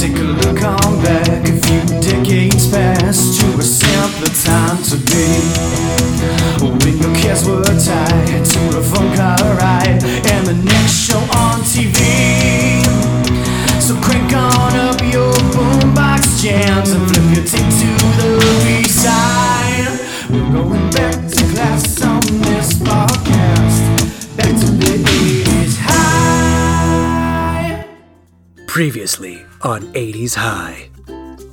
Take a look on back a few decades past to a simpler time to be. When your cares were tied to a phone car ride and the next show on TV. So crank on up your boombox jams and flip your tape to the B-side. We're going back Previously on 80s High.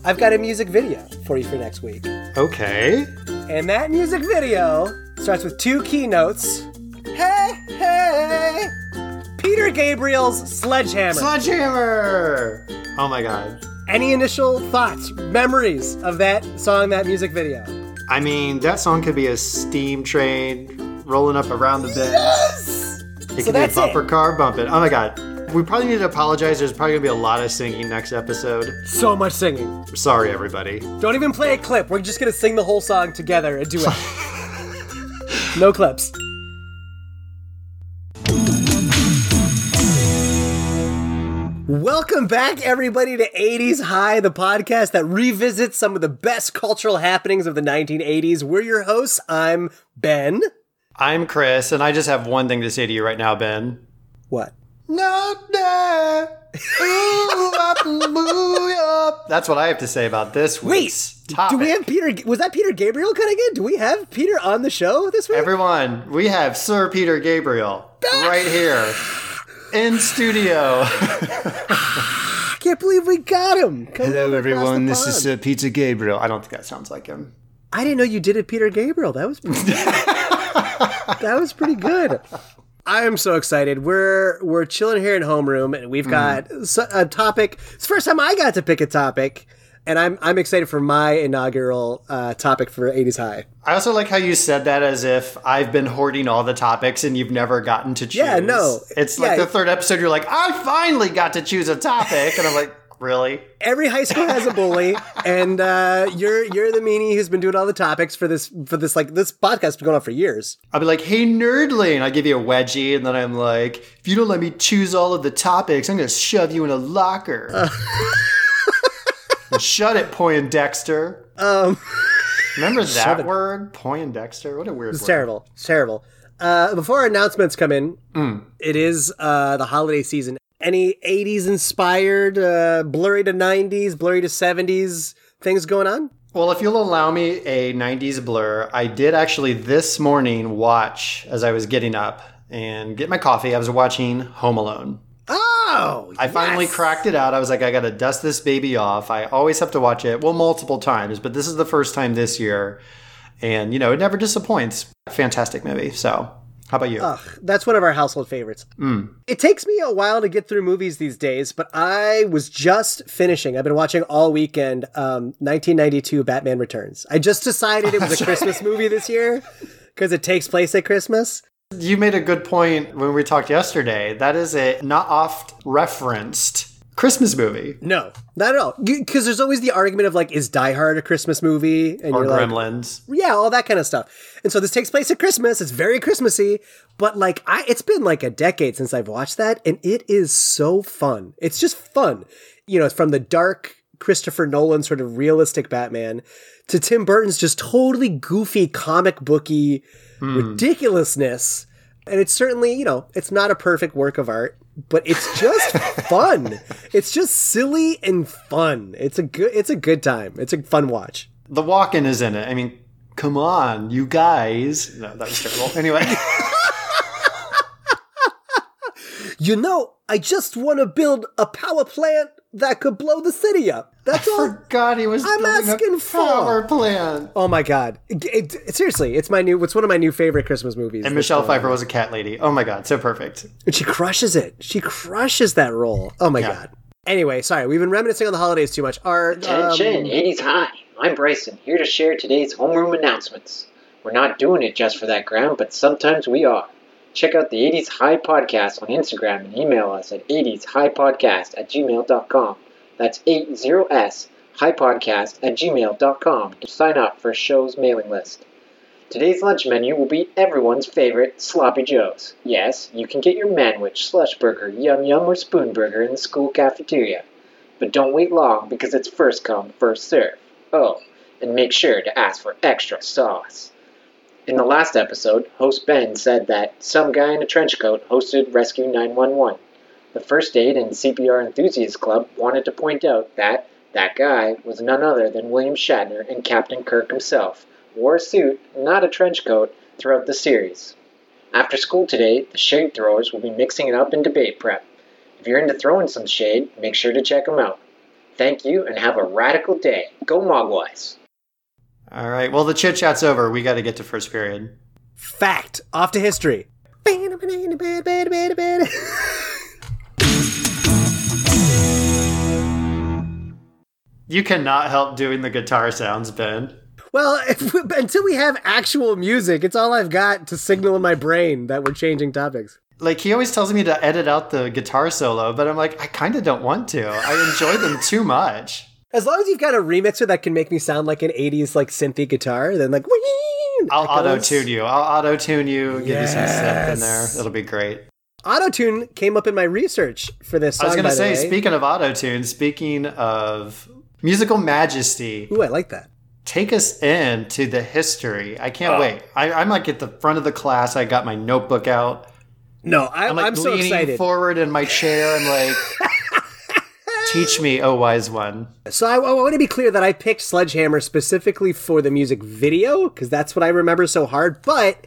I've got a music video for you for next week. Okay. And that music video starts with two keynotes. Hey, hey! Peter Gabriel's Sledgehammer. Sledgehammer! Oh my god. Any initial thoughts, memories of that song, that music video? I mean, that song could be a steam train rolling up around the bend. Yes! It So could that's be a bumper it. car bumping. Oh my god. We probably need to apologize. There's probably gonna be a lot of singing next episode. So much singing. Sorry, everybody. Don't even play a clip. We're just gonna sing the whole song together and do it. no clips. Welcome back, everybody, to 80s High, the podcast that revisits some of the best cultural happenings of the 1980s. We're your hosts. I'm Ben. I'm Chris, and I just have one thing to say to you right now, Ben. What? Not there. Ooh, up, boo, up. That's what I have to say about this Wait, week's topic. do we have Peter? Was that Peter Gabriel cutting in? Do we have Peter on the show this week? Everyone, we have Sir Peter Gabriel right here in studio. I can't believe we got him. Come Hello, everyone. the This is. Sir uh, Peter Gabriel. I don't think that sounds like him. I didn't know you did it, Peter Gabriel. That was that was pretty good. I am so excited. We're we're chilling here in homeroom, and we've got so- a topic. It's the first time I got to pick a topic, and I'm I'm excited for my inaugural uh, topic for 80s High. I also like how you said that as if I've been hoarding all the topics and you've never gotten to choose. Yeah, no. It's like Yeah. the third episode, you're like, I finally got to choose a topic. And I'm like, really? Every high school has a bully, and uh, you're you're the meanie who's been doing all the topics for this for this like this podcast has been going on for years. I'll be like, hey, Nerdling. I give you a wedgie. And then I'm like, if you don't let me choose all of the topics, I'm going to shove you in a locker. Uh. Shut it, Poindexter. Um, Remember that word? Poindexter? What a weird It's word. terrible. It's terrible. Uh, before our announcements come in, Mm. it is uh, the holiday season. Any 80s inspired, uh, blurry to 90s, blurry to 70s things going on? Well, if you'll allow me a 90s blur, I did actually this morning watch as I was getting up and get my coffee. I was watching Home Alone. Oh, I finally yes. cracked it out. I was like, I got to dust this baby off. I always have to watch it, well, multiple times, but this is the first time this year. And, you know, it never disappoints. Fantastic movie. So, how about you? Ugh, that's one of our household favorites. It takes me a while to get through movies these days, but I was just finishing. I've been watching all weekend um, 1992 Batman Returns. I just decided it was a Christmas movie this year because it takes place at Christmas. You made a good point when we talked yesterday. That is a not oft referenced Christmas movie. No, not at all. Because there's always the argument of like, is Die Hard a Christmas movie? And Or you're like, Gremlins. yeah, all that kind of stuff. And so this takes place at Christmas. It's very Christmassy, but like I it's been like a decade since I've watched that and it is so fun. It's just fun. You know, it's from the dark Christopher Nolan sort of realistic Batman to Tim Burton's just totally goofy comic booky hmm. ridiculousness. And it's certainly, you know, it's not a perfect work of art, but it's just fun. It's just silly and fun. It's a good it's a good time. It's a fun watch. The Walken is in it. I mean, come on, you guys. No, that was terrible. Anyway, You know, I just want to build a power plant that could blow the city up. That's all. forgot he was I'm asking a for- power plant. Oh my god! It- it- seriously, it's my new. It's one of my new favorite Christmas movies. And Michelle uh, Pfeiffer was a cat lady. Oh my god, so perfect. and she crushes it. She crushes that role. Oh my Yeah. god. Anyway, sorry, we've been reminiscing on the holidays too much. Our um, Attention, 80s High. I'm Bryson, here to share today's homeroom announcements. We're not doing it just for that ground, but sometimes we are. Check out the 80s High Podcast on Instagram and email us at 80shighpodcast at gmail.com. That's 80s highpodcast at gmail.com to sign up for a show's mailing list. Today's lunch menu will be everyone's favorite Sloppy Joe's. Yes, you can get your manwich, slush burger, yum yum, or spoon burger in the school cafeteria. But don't wait long because it's first come, first serve. Oh, and make sure to ask for extra sauce. In the last episode, host Ben said that some guy in a trench coat hosted Rescue 911. The First Aid and CPR Enthusiasts Club wanted to point out that that guy was none other than William Shatner and Captain Kirk himself, wore a suit, not a trench coat, throughout the series. After school today, the shade throwers will be mixing it up in debate prep. If you're into throwing some shade, make sure to check them out. Thank you and have a radical day. Go Mogwais! All right. Well, the chit chat's over. We got to get to first period. Fact. Off to history. You cannot help doing the guitar sounds, Ben. Well, if, until we have actual music, it's all I've got to signal in my brain that we're changing topics. Like he always tells me to edit out the guitar solo, but I'm like, I kind of don't want to. I enjoy them too much. As long as you've got a remixer that can make me sound like an 80s like synthy guitar, then like whee, I'll auto tune you. I'll auto tune you. Give you some synth in there. It'll be great. Auto-tune came up in my research for this song. I was gonna the say, speaking of auto tune, speaking of musical majesty, Ooh, I like that. take us into the history. I Oh. can't wait. I, I'm like at the front of the class. I got my notebook out. No, I, I'm like I'm so leaning excited. forward in my chair. I'm like, teach me, oh wise one. So I, I want to be clear that I picked Sledgehammer specifically for the music video because that's what I remember so hard. But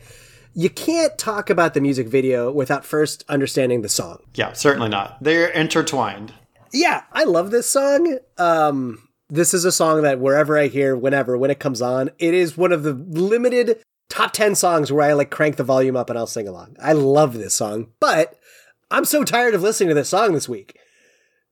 you can't talk about the music video without first understanding the song. Yeah, certainly not. They're intertwined. Yeah, I love this song. Um, this is a song that wherever I hear, whenever, when it comes on, it is one of the limited top 10 songs where I like crank the volume up and I'll sing along. I love this song, but I'm so tired of listening to this song this week.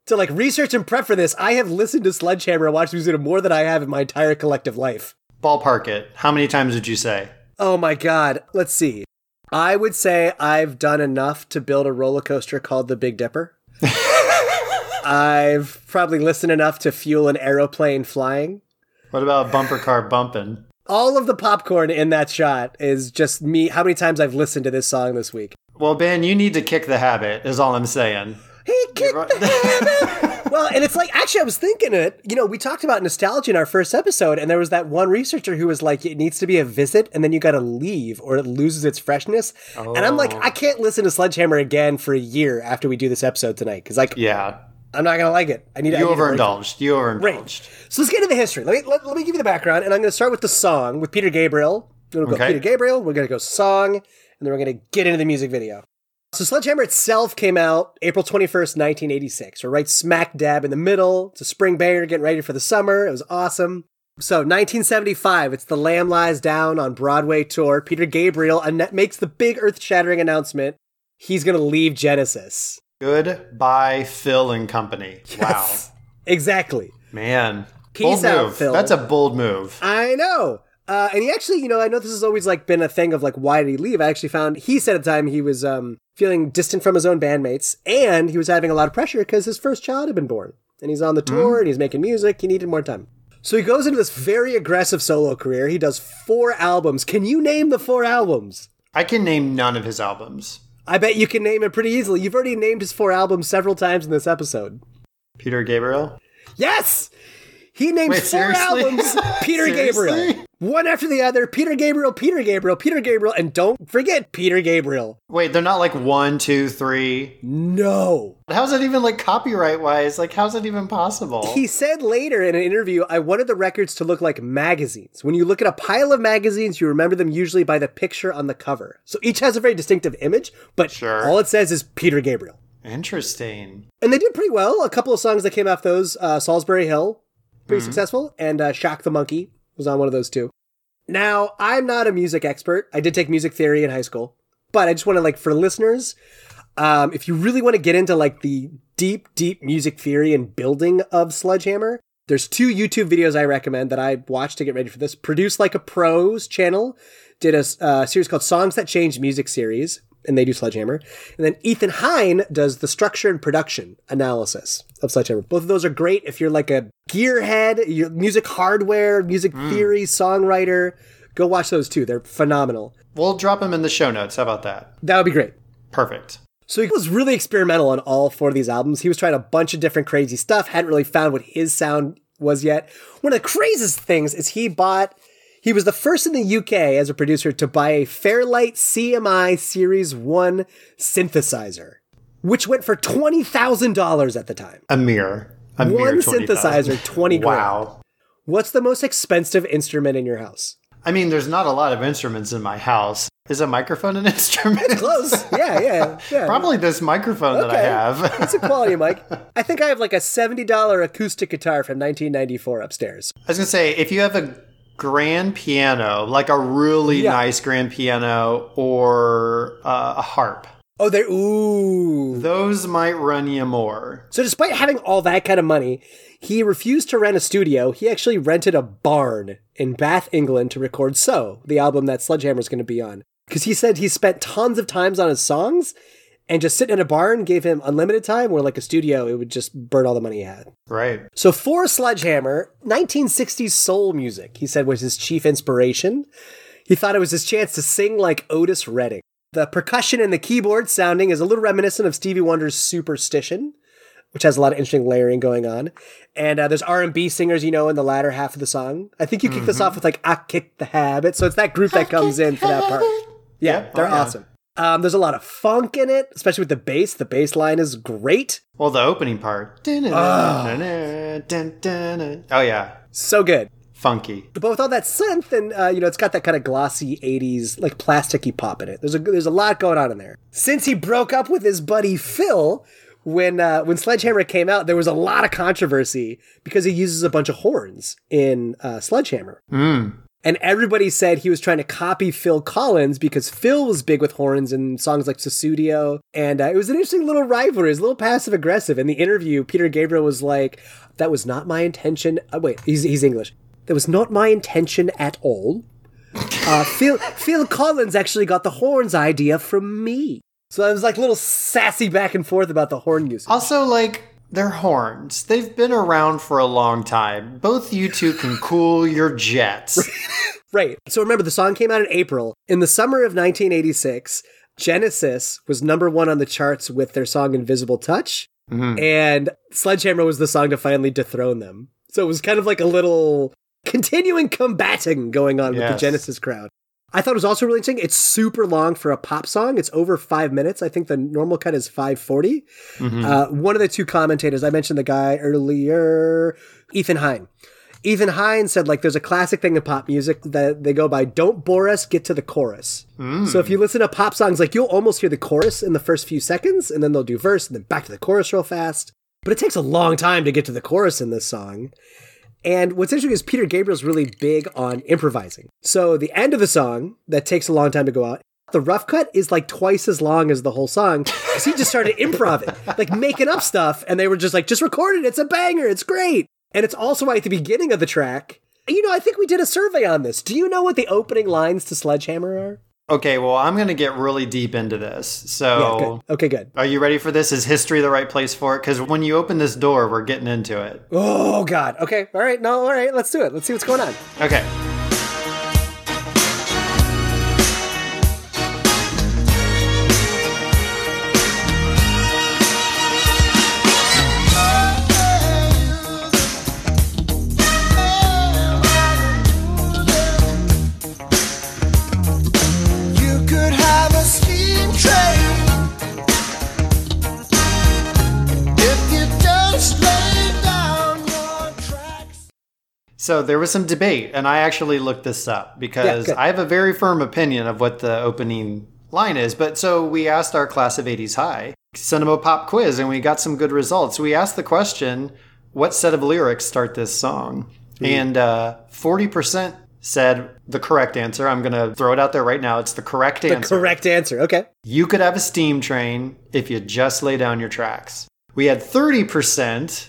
To like research and prep for this, I have listened to Sledgehammer and watched music more than I have in my entire collective life. Ballpark it. How many times would you say? Oh my god. Let's see. I would say I've done enough to build a roller coaster called the Big Dipper. I've probably listened enough to fuel an aeroplane flying. What about bumper car bumping? All of the popcorn in that shot is just me. How many times I've listened to this song this week? Well, Ben, you need to kick the habit, is all I'm saying. He kicked the habit. well, and it's like actually, I was thinking it. You know, we talked about nostalgia in our first episode, and there was that one researcher who was like, "It needs to be a visit, and then you got to leave, or it loses its freshness." And I'm like, Oh. I can't listen to Sledgehammer again for a year after we do this episode tonight because like Yeah. I'm not gonna like it. I need I You need a break. overindulged. You overindulged. So let's get into the history. Let me let, let me give you the background, and I'm going to start with the song with Peter Gabriel. We're going to go Okay. Peter Gabriel. We're going to go song, and then we're going to get into the music video. So Sledgehammer itself came out April 21st, 1986. We're right smack dab in the middle. It's a spring banger, getting ready for the summer. It was awesome. So 1975, it's the Lamb Lies Down on Broadway tour. Peter Gabriel ann- makes the big earth-shattering announcement. He's going to leave Genesis. Goodbye, Phil and Company. Wow. Exactly. Man. Peace bold out, move. Phil. That's a bold move. I know. Uh, and he actually, you know, I know this has always like been a thing of like, why did he leave? I actually found he said at the time he was um, feeling distant from his own bandmates, and he was having a lot of pressure because his first child had been born, and he's on the tour and he's making music. He needed more time, so he goes into this very aggressive solo career. He does four albums. Can you name the four albums? I can name none of his albums. I bet you can name it pretty easily. You've already named his four albums several times in this episode. Peter Gabriel? Yes! He named Wait, four seriously? albums Peter Gabriel. One after the other. Peter Gabriel, Peter Gabriel, Peter Gabriel, and don't forget Peter Gabriel. Wait, they're not like one, two, three. No. How's that even like copyright wise? Like, how's that even possible? He said later in an interview, I wanted the records to look like magazines. When you look at a pile of magazines, you remember them usually by the picture on the cover. So each has a very distinctive image, but Sure. all it says is Peter Gabriel. Interesting. And they did pretty well. A couple of songs that came off those, uh, Solsbury Hill, pretty successful, and uh, Shock the Monkey was on one of those too. Now, I'm not a music expert. I did take music theory in high school, but I just want to like for listeners, um, if you really want to get into like the deep, deep music theory and building of Sledgehammer, there's two YouTube videos I recommend that I watched to get ready for this. Produce Like a Pro's channel did a uh, series called Songs That Changed Music series, and they do Sledgehammer. And then Ethan Hein does the structure and production analysis of Sledgehammer. Both of those are great if you're like a gearhead, you're music hardware, music hmm. theory, songwriter. Go watch those too. They're phenomenal. We'll drop them in the show notes. How about that? That would be great. Perfect. So he was really experimental on all four of these albums. He was trying a bunch of different crazy stuff, hadn't really found what his sound was yet. One of the craziest things is he bought he was the first in the UK as a producer to buy a Fairlight CMI Series 1 synthesizer, which went for $20,000 at the time. A mere. A One mere 20,000. synthesizer, 20 grand. Wow. What's the most expensive instrument in your house? I mean, there's not a lot of instruments in my house. Is a microphone an instrument? Close. yeah, yeah, yeah. Probably this microphone that I have. It's a quality mic. I think I have like a $70 acoustic guitar from 1994 upstairs. I was gonna say, if you have a grand piano, like a really Yeah. nice grand piano, or uh, a harp, Oh, they're ooh. those might run you more. So despite having all that kind of money, he refused to rent a studio. He actually rented a barn in Bath, England to record So, the album that Sledgehammer's going to be on. Because he said he spent tons of times on his songs and just sitting in a barn gave him unlimited time where like a studio, it would just burn all the money he had. Right. So for Sledgehammer, 1960s soul music, he said was his chief inspiration. He thought it was his chance to sing like Otis Redding. The percussion and the keyboard sounding is a little reminiscent of Stevie Wonder's Superstition, which has a lot of interesting layering going on. And uh, there's R&B singers, you know, in the latter half of the song. I think you kick this off with like "I Kick the Habit," so it's that group that comes in for that part. Yeah, Yep. they're Oh, yeah. awesome. Um, there's a lot of funk in it, especially with the bass. The bass line is great. Well, the opening part. Oh yeah, So good. funky. but with all that synth and uh, you know it's got that kind of glossy 80s like plasticky pop in it there's a there's a lot going on in there since he broke up with his buddy phil when uh, when sledgehammer came out there was a lot of controversy because he uses a bunch of horns in uh, sledgehammer and everybody said he was trying to copy Phil Collins because Phil was big with horns and songs like Sussudio. And uh, it was an interesting little rivalry. It was a little passive aggressive. In the interview, Peter Gabriel was like, That was not my intention. Uh, wait, he's, he's English. That was not my intention at all. Uh, Phil, Phil Collins actually got the horns idea from me. So it was like a little sassy back and forth about the horn use. Also, like they're horns. They've been around for a long time. Both you two can cool your jets. Right. So remember, the song came out in April. In the summer of 1986, Genesis was number one on the charts with their song Invisible Touch. Mm-hmm. And Sledgehammer was the song to finally dethrone them. So it was kind of like a little continuing combating going on with the Genesis crowd. I thought it was also really interesting. It's super long for a pop song. It's over five minutes. I think the normal cut is 540. Uh, one of the two commentators, I mentioned the guy earlier, Ethan Hein. Ethan Hein said, like, there's a classic thing in pop music that they go by, don't bore us, get to the chorus. So if you listen to pop songs, like, you'll almost hear the chorus in the first few seconds, and then they'll do verse, and then back to the chorus real fast. But it takes a long time to get to the chorus in this song. And what's interesting is Peter Gabriel's really big on improvising. So the end of the song, that takes a long time to go out, the rough cut is like twice as long as the whole song because he just started improvising, like making up stuff, and they were just like, just record it, it's a banger, it's great. And it's also right at the beginning of the track. You know, I think we did a survey on this. Do you know what the opening lines to Sledgehammer are? Okay, well, I'm going to get really deep into this. So, Yeah, good. Okay, good. are you ready for this? Is history the right place for it? Because when you open this door, we're getting into it. Oh God. Okay. All right. No. All right. Let's do it. Let's see what's going on. Okay. So there was some debate, and I actually looked this up because good. I have a very firm opinion of what the opening line is. But so we asked our class of 80s high cinema pop quiz, and we got some good results. We asked the question, "What set of lyrics start this song?" And uh, 40% said the correct answer. I'm going to throw it out there right now. It's the correct The answer. correct answer. Okay. You could have a steam train if you just lay down your tracks. We had 30%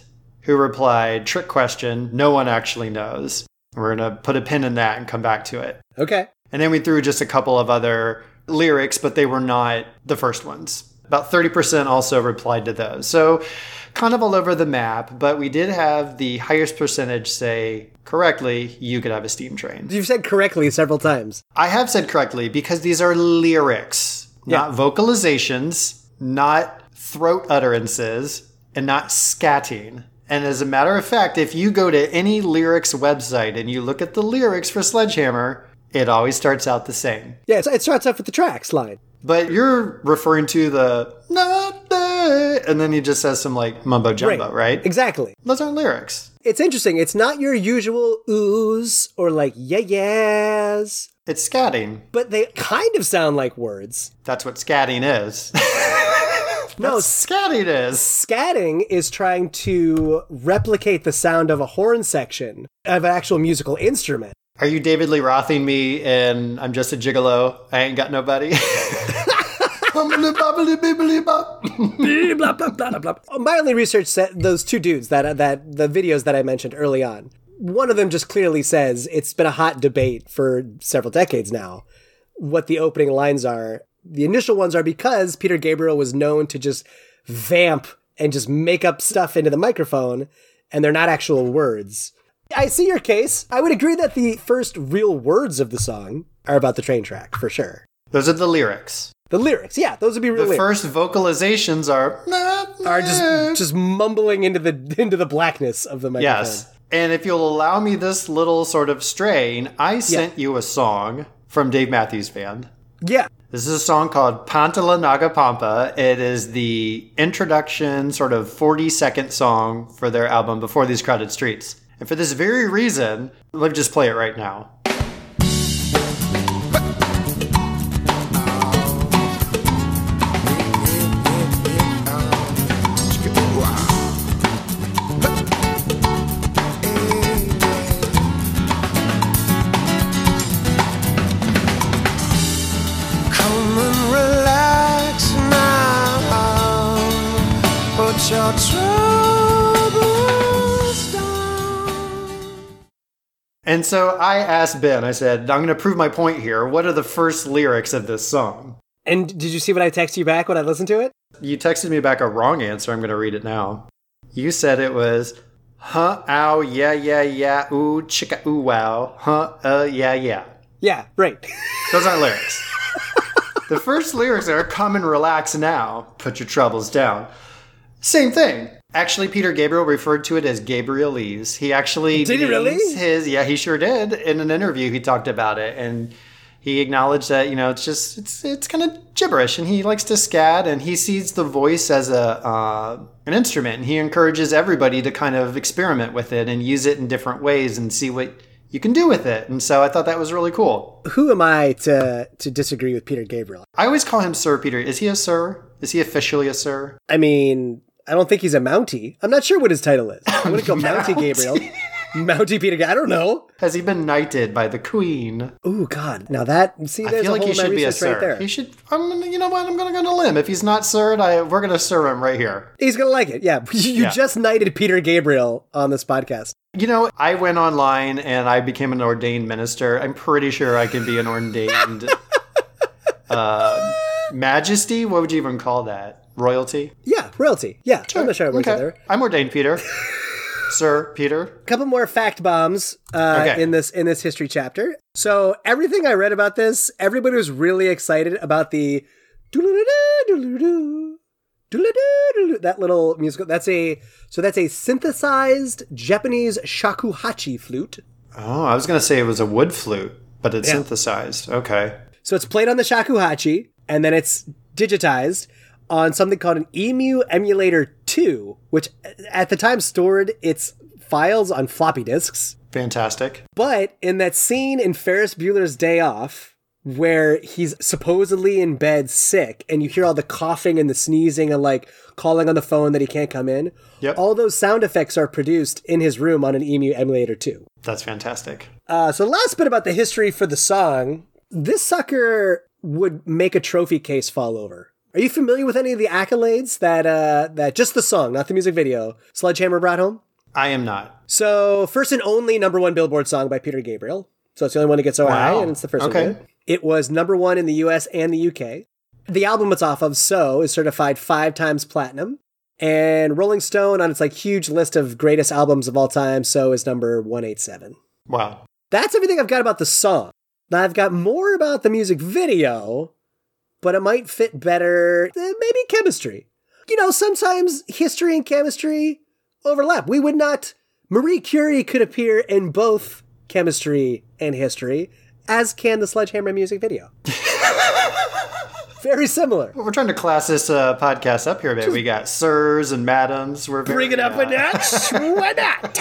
who replied, trick question, no one actually knows. We're going to put a pin in that and come back to it. Okay. And then we threw just a couple of other lyrics, but they were not the first ones. About 30% also replied to those. So kind of all over the map, but we did have the highest percentage say correctly, you could have a steam train. You've said correctly several times. I have said correctly because these are lyrics, not vocalizations, not throat utterances, and not scatting. And as a matter of fact, if you go to any lyrics website and you look at the lyrics for Sledgehammer, it always starts out the same. Yeah, it starts off with the tracks line. But you're referring to the not and then he just says some like mumbo jumbo, right? Exactly. Those aren't lyrics. It's interesting. It's not your usual oohs or like yeah yeahs, It's scatting. but they kind of sound like words. That's what scatting is. No, scatting is. scatting is trying to replicate the sound of a horn section of an actual musical instrument. Are you David Lee Rothing me and I'm just a gigolo? I ain't got nobody. My only research said those two dudes that that the videos that I mentioned early on. One of them just clearly says it's been a hot debate for several decades now. What the opening lines are. The initial ones are because Peter Gabriel was known to just vamp and just make up stuff into the microphone, and they're not actual words. I see your case. I would agree that the first real words of the song are about the train track for sure. Those are the lyrics. The lyrics, yeah, those would be real The lyrics. first vocalizations are are just just mumbling into the into the blackness of the microphone. yes. And if you'll allow me this little sort of strain, I sent you a song from Dave Matthews Band. Yeah. This is a song called Pantala Naga Pampa. It is the introduction, sort of 40 second song for their album Before These Crowded Streets. And for this very reason, let me just play it right now. And so I asked Ben, I said, I'm going to prove my point here. What are the first lyrics of this song? And did you see what I texted you back when I listened to it? You texted me back a wrong answer. I'm going to read it now. You said it was, huh, ow, yeah, yeah, yeah, ooh, chicka, ooh, wow, huh, uh, yeah, yeah. Yeah, right. Those aren't lyrics. the first lyrics are come and relax now, put your troubles down. Same thing. Actually, Peter Gabriel referred to it as Gabrielese. He actually Did he really? His yeah, he sure did. In an interview, he talked about it, and he acknowledged that you know it's just it's it's kind of gibberish, and he likes to scat, and he sees the voice as a uh, an instrument, and he encourages everybody to kind of experiment with it and use it in different ways and see what you can do with it. And so I thought that was really cool. Who am I to to disagree with Peter Gabriel? I always call him Sir Peter. Is he a Sir? Is he officially a Sir? I mean, I don't think he's a Mountie. I'm not sure what his title is. I'm gonna go Mountie Gabriel. Mountie Peter. I don't know. Has he been knighted by the Queen? Oh God! Now that see, I there's feel a like whole he should be a Sir. right there. He should. I'm. gonna- You know what? I'm going to go a limb. If he's not Sir, I we're going to Sir him right here. He's gonna like it. Yeah, you Yeah. just knighted Peter Gabriel on this podcast. You know, I went online and I became an ordained minister. I'm pretty sure I can be an ordained uh, majesty. What would you even call that? Royalty. Yeah, royalty. Yeah, I'm not sure Okay. there. I'm ordained, Peter. Sir Peter. A couple more fact bombs uh, Okay. in this in this history chapter. So everything I read about this, everybody was really excited about the that little musical. That's a so that's a synthesized Japanese shakuhachi flute. Oh, I was going to say it was a wood flute, but it's Yeah. synthesized. Okay. So it's played on the shakuhachi, and then it's digitized on something called an Emu Emulator 2, which at the time stored its files on floppy disks. Fantastic. But in that scene in Ferris Bueller's Day Off, where he's supposedly in bed sick, and you hear all the coughing and the sneezing and like calling on the phone that he can't come in, Yep. all those sound effects are produced in his room on an Emu Emulator 2. That's fantastic. Uh, so, last bit about the history for the song this sucker would make a trophy case fall over. Are you familiar with any of the accolades that uh, that just the song, not the music video, Sledgehammer brought home? I am not. So, first and only number one Billboard song by Peter Gabriel. So, it's the only one to get so Wow. high, and it's the first Okay. one. It was number one in the US and the UK. The album it's off of, So, is certified five times platinum. And Rolling Stone, on its like huge list of greatest albums of all time, So is number 187. Wow. That's everything I've got about the song. Now, I've got more about the music video, but it might fit better, maybe chemistry. You know, sometimes history and chemistry overlap. We would not, Marie Curie could appear in both chemistry and history, as can the Sledgehammer music video. Very similar. We're trying to class this uh, podcast up here, man. We got sirs and madams. We're very, Bring it up uh, a notch. Why not?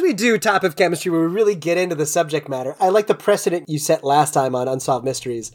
As we do top of chemistry, where we really get into the subject matter, I like the precedent you set last time on Unsolved Mysteries.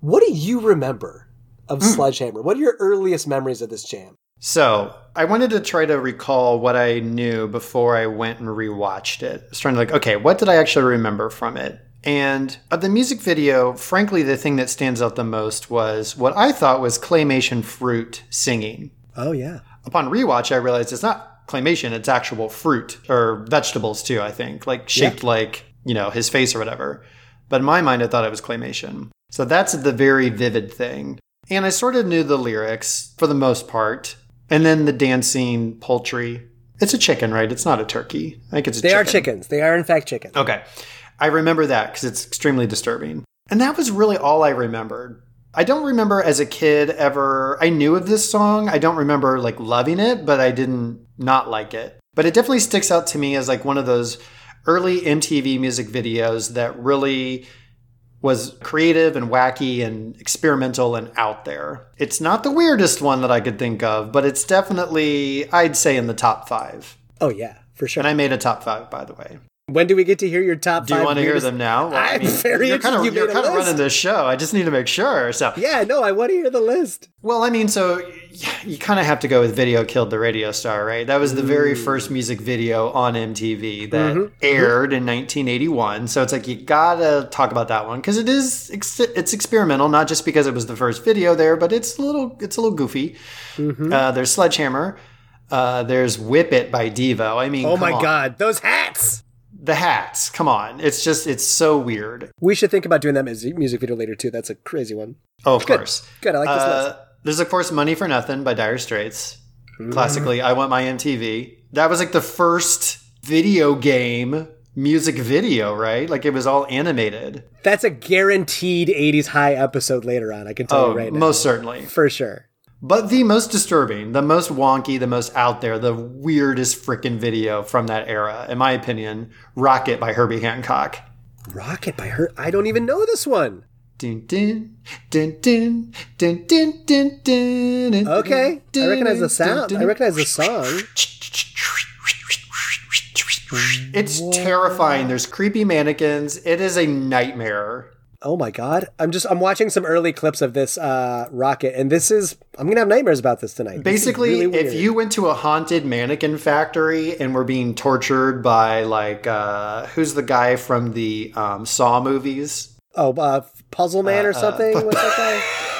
What do you remember of hmm. Sledgehammer? What are your earliest memories of this jam? So I wanted to try to recall what I knew before I went and rewatched it. I was trying to like, okay, what did I actually remember from it? And of the music video, frankly, the thing that stands out the most was what I thought was claymation fruit singing. Oh, yeah. Upon rewatch, I realized it's not claymation; it's actual fruit or vegetables too. I think, like shaped like you know his face or whatever. But in my mind, I thought it was claymation. So that's the very vivid thing. And I sort of knew the lyrics for the most part. And then the dancing poultry. It's a chicken, right? It's not a turkey. I think it's a They chicken. are chickens. They are, in fact, chickens. Okay. I remember that because it's extremely disturbing. And that was really all I remembered. I don't remember as a kid ever, I knew of this song. I don't remember like loving it, but I didn't not like it. But it definitely sticks out to me as like one of those early MTV music videos that really was creative and wacky and experimental and out there. It's not the weirdest one that I could think of, but it's definitely, I'd say, in the top five. Oh, yeah, for sure. And I made a top five, by the way. When do we get to hear your top Do you want to hear them now? Well, I'm very you're kind of. You you're kind of running this show. I just need to make sure. So, Yeah, no, I want to hear the list. well, I mean, so you kind of have to go with "Video Killed the Radio Star," right? That was the very first music video on MTV that Mm-hmm. aired in 1981. So it's like you gotta talk about that one because it is ex- it's experimental, not just because it was the first video there, but it's a little it's a little goofy. Mm-hmm. Uh, there's Sledgehammer. Uh, there's "Whip It" by Devo. I mean, Oh my on. god, those hats! The hats! Come on, it's just it's so weird. We should think about doing that mus- music video later too. That's a crazy one. Oh, of course. Good, I like this list. Uh, there's of course "Money for Nothing" by Dire Straits. Mm-hmm. Classically, I want my MTV. That was like the first video game music video, right? Like it was all animated. That's a guaranteed 80s high episode later on. I can tell Oh, you right now. most certainly. For sure. But the most disturbing, the most wonky, the most out there, the weirdest freaking video from that era, in my opinion, Rockit by Herbie Hancock. Rockit by her I don't even know this one. Dun, dun, dun, dun, dun, dun, dun, dun, okay, I recognize the sound. I recognize the song. It's what? terrifying. There's creepy mannequins. It is a nightmare. Oh my god. I'm just I'm watching some early clips of this uh rocket and this is I'm gonna have nightmares about this tonight. This Basically, really if you went to a haunted mannequin factory and were being tortured by like uh who's the guy from the um Saw movies? Oh, uh Puzzle Man or something? What's that guy?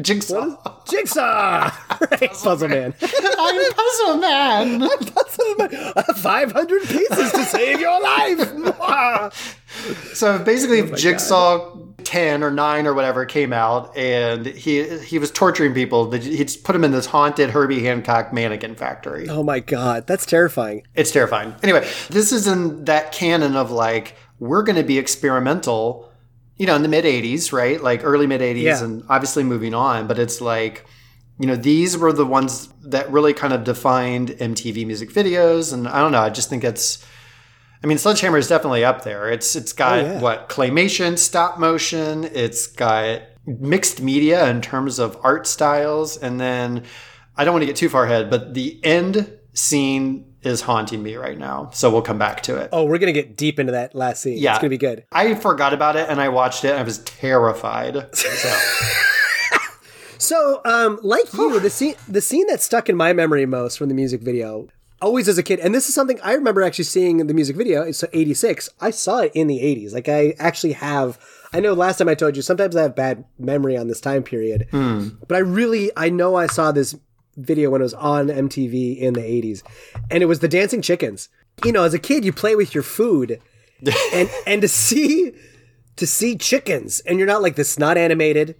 Jigsaw. Jigsaw! right, Puzzle Man. I'm Puzzle Man. I'm Puzzle Man. 500 pieces to save your life! So basically, Oh if Jigsaw ten or nine or whatever came out, and he he was torturing people, he'd put him in this haunted Herbie Hancock mannequin factory. oh my god, that's terrifying. It's terrifying. Anyway, this is in that canon of like we're going to be experimental, you know, in the mid '80s, right? Like early mid '80s, Yeah. and obviously moving on. But it's like, you know, these were the ones that really kind of defined MTV music videos, and I don't know. I just think it's. I mean, Sledgehammer is definitely up there. It's it's oh, got Oh, yeah. what claymation, stop motion. It's got mixed media in terms of art styles, and then I don't want to get too far ahead, but the end scene is haunting me right now. So we'll come back to it. Oh, we're gonna get deep into that last scene. Yeah. It's gonna be good. I forgot about it and I watched it. And I was terrified. So So, um, like you, the scene the scene that stuck in my memory most from the music video, always as a kid, and this is something I remember actually seeing in the music video. It's eighty six. I saw it in the eighties. Like I actually have. I know last time I told you sometimes I have bad memory on this time period, but I really I know I saw this video when it was on MTV in the eighties, and it was the dancing chickens. You know, as a kid, you play with your food, and and to see to see chickens, and you're not like this is not animated.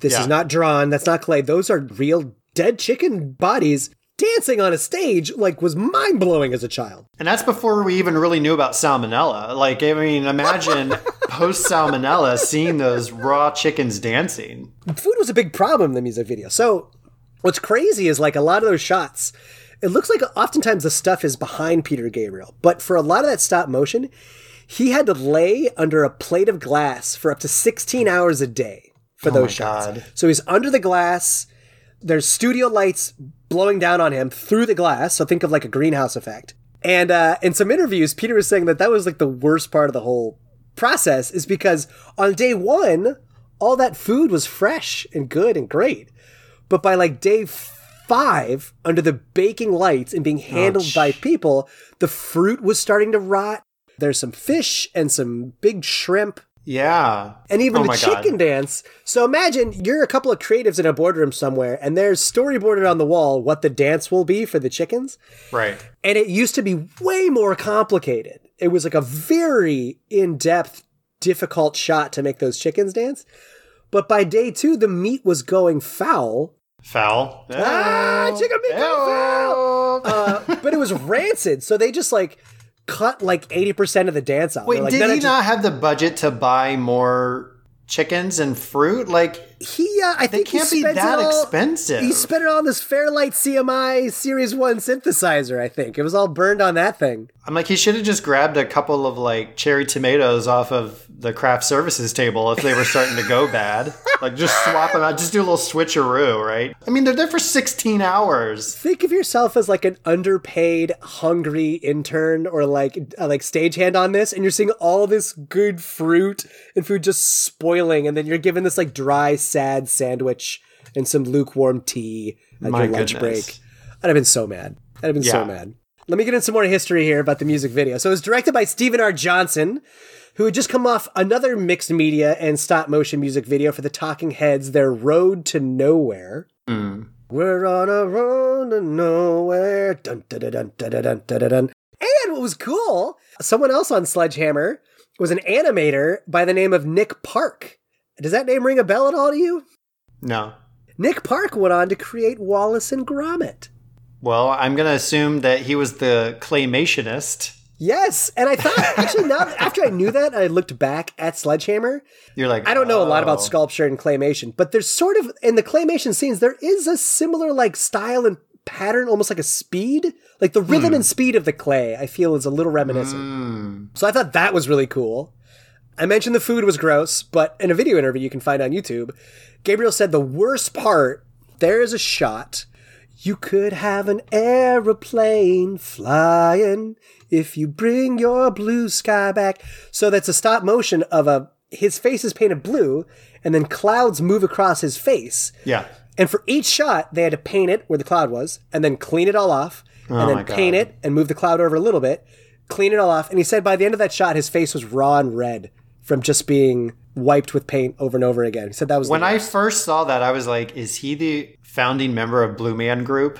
This Yeah. is not drawn. That's not clay. Those are real dead chicken bodies. dancing on a stage like was mind blowing as a child. And that's before we even really knew about salmonella. Like, I mean, imagine post salmonella seeing those raw chickens dancing. Food was a big problem in the music video. So what's crazy is like a lot of those shots, it looks like oftentimes the stuff is behind Peter Gabriel, but for a lot of that stop motion, he had to lay under a plate of glass for up to 16 hours a day for those shots. God. So he's under the glass. There's studio lights blowing down on him through the glass. So think of like a greenhouse effect. And uh, in some interviews, Peter was saying that that was like the worst part of the whole process, is because on day one, all that food was fresh and good and great. But by like day five, under the baking lights and being handled by people, the fruit was starting to rot. There's some fish and some big shrimp Yeah. and even Oh the my God. chicken dance. So imagine you're a couple of creatives in a boardroom somewhere, and there's storyboarded on the wall what the dance will be for the chickens. Right. And it used to be way more complicated. It was like a very in depth, difficult shot to make those chickens dance. But by day two, the meat was going foul. Foul. Ah, chicken meat going foul! Uh, but it was rancid. So they just like cut like 80% of the dance out. Wait, They're like, did "No, no, he just- not have the budget to buy more chickens and fruit? Like, He, uh, I they think he can't be spent it that all- expensive. He spent it on this Fairlight CMI Series 1 synthesizer, I think. It was all burned on that thing. I'm like, he should have just grabbed a couple of like cherry tomatoes off of the craft services table if they were starting to go bad. Like, just swap them out, just do a little switcheroo, right? I mean, they're there for 16 hours. Think of yourself as like an underpaid, hungry intern or like uh, like stagehand on this, and you're seeing all this good fruit and food just spoiling, and then you're given this like dry, sad sandwich and some lukewarm tea at My your lunch goodness. break. I'd have been so mad. I'd have been yeah. so mad. Let me get into some more history here about the music video. So it was directed by Stephen R. Johnson, who had just come off another mixed media and stop motion music video for the Talking Heads, their Road to Nowhere. Mm. We're on a road to nowhere. Dun, dun, dun, dun, dun, dun, dun, dun. And what was cool, someone else on Sledgehammer was an animator by the name of Nick Park. Does that name ring a bell at all to you? No. Nick Park went on to create Wallace and Gromit. Well, I'm going to assume that he was the claymationist. Yes, and I thought actually now after I knew that, I looked back at Sledgehammer. You're like, I don't know a lot about oh. sculpture and claymation, but there's sort of in the claymation scenes there is a similar like style and pattern, almost like a speed, like the rhythm hmm. and speed of the clay. I feel is a little reminiscent. Hmm. So I thought that was really cool. I mentioned the food was gross, but in a video interview you can find on YouTube, Gabriel said the worst part there is a shot. You could have an aeroplane flying if you bring your blue sky back. So that's a stop motion of a his face is painted blue, and then clouds move across his face. Yeah. And for each shot, they had to paint it where the cloud was, and then clean it all off, and Oh then paint God. it and move the cloud over a little bit, clean it all off. And he said by the end of that shot, his face was raw and red from just being wiped with paint over and over again. He said that was When I first saw that, I was like, is he the founding member of Blue Man Group?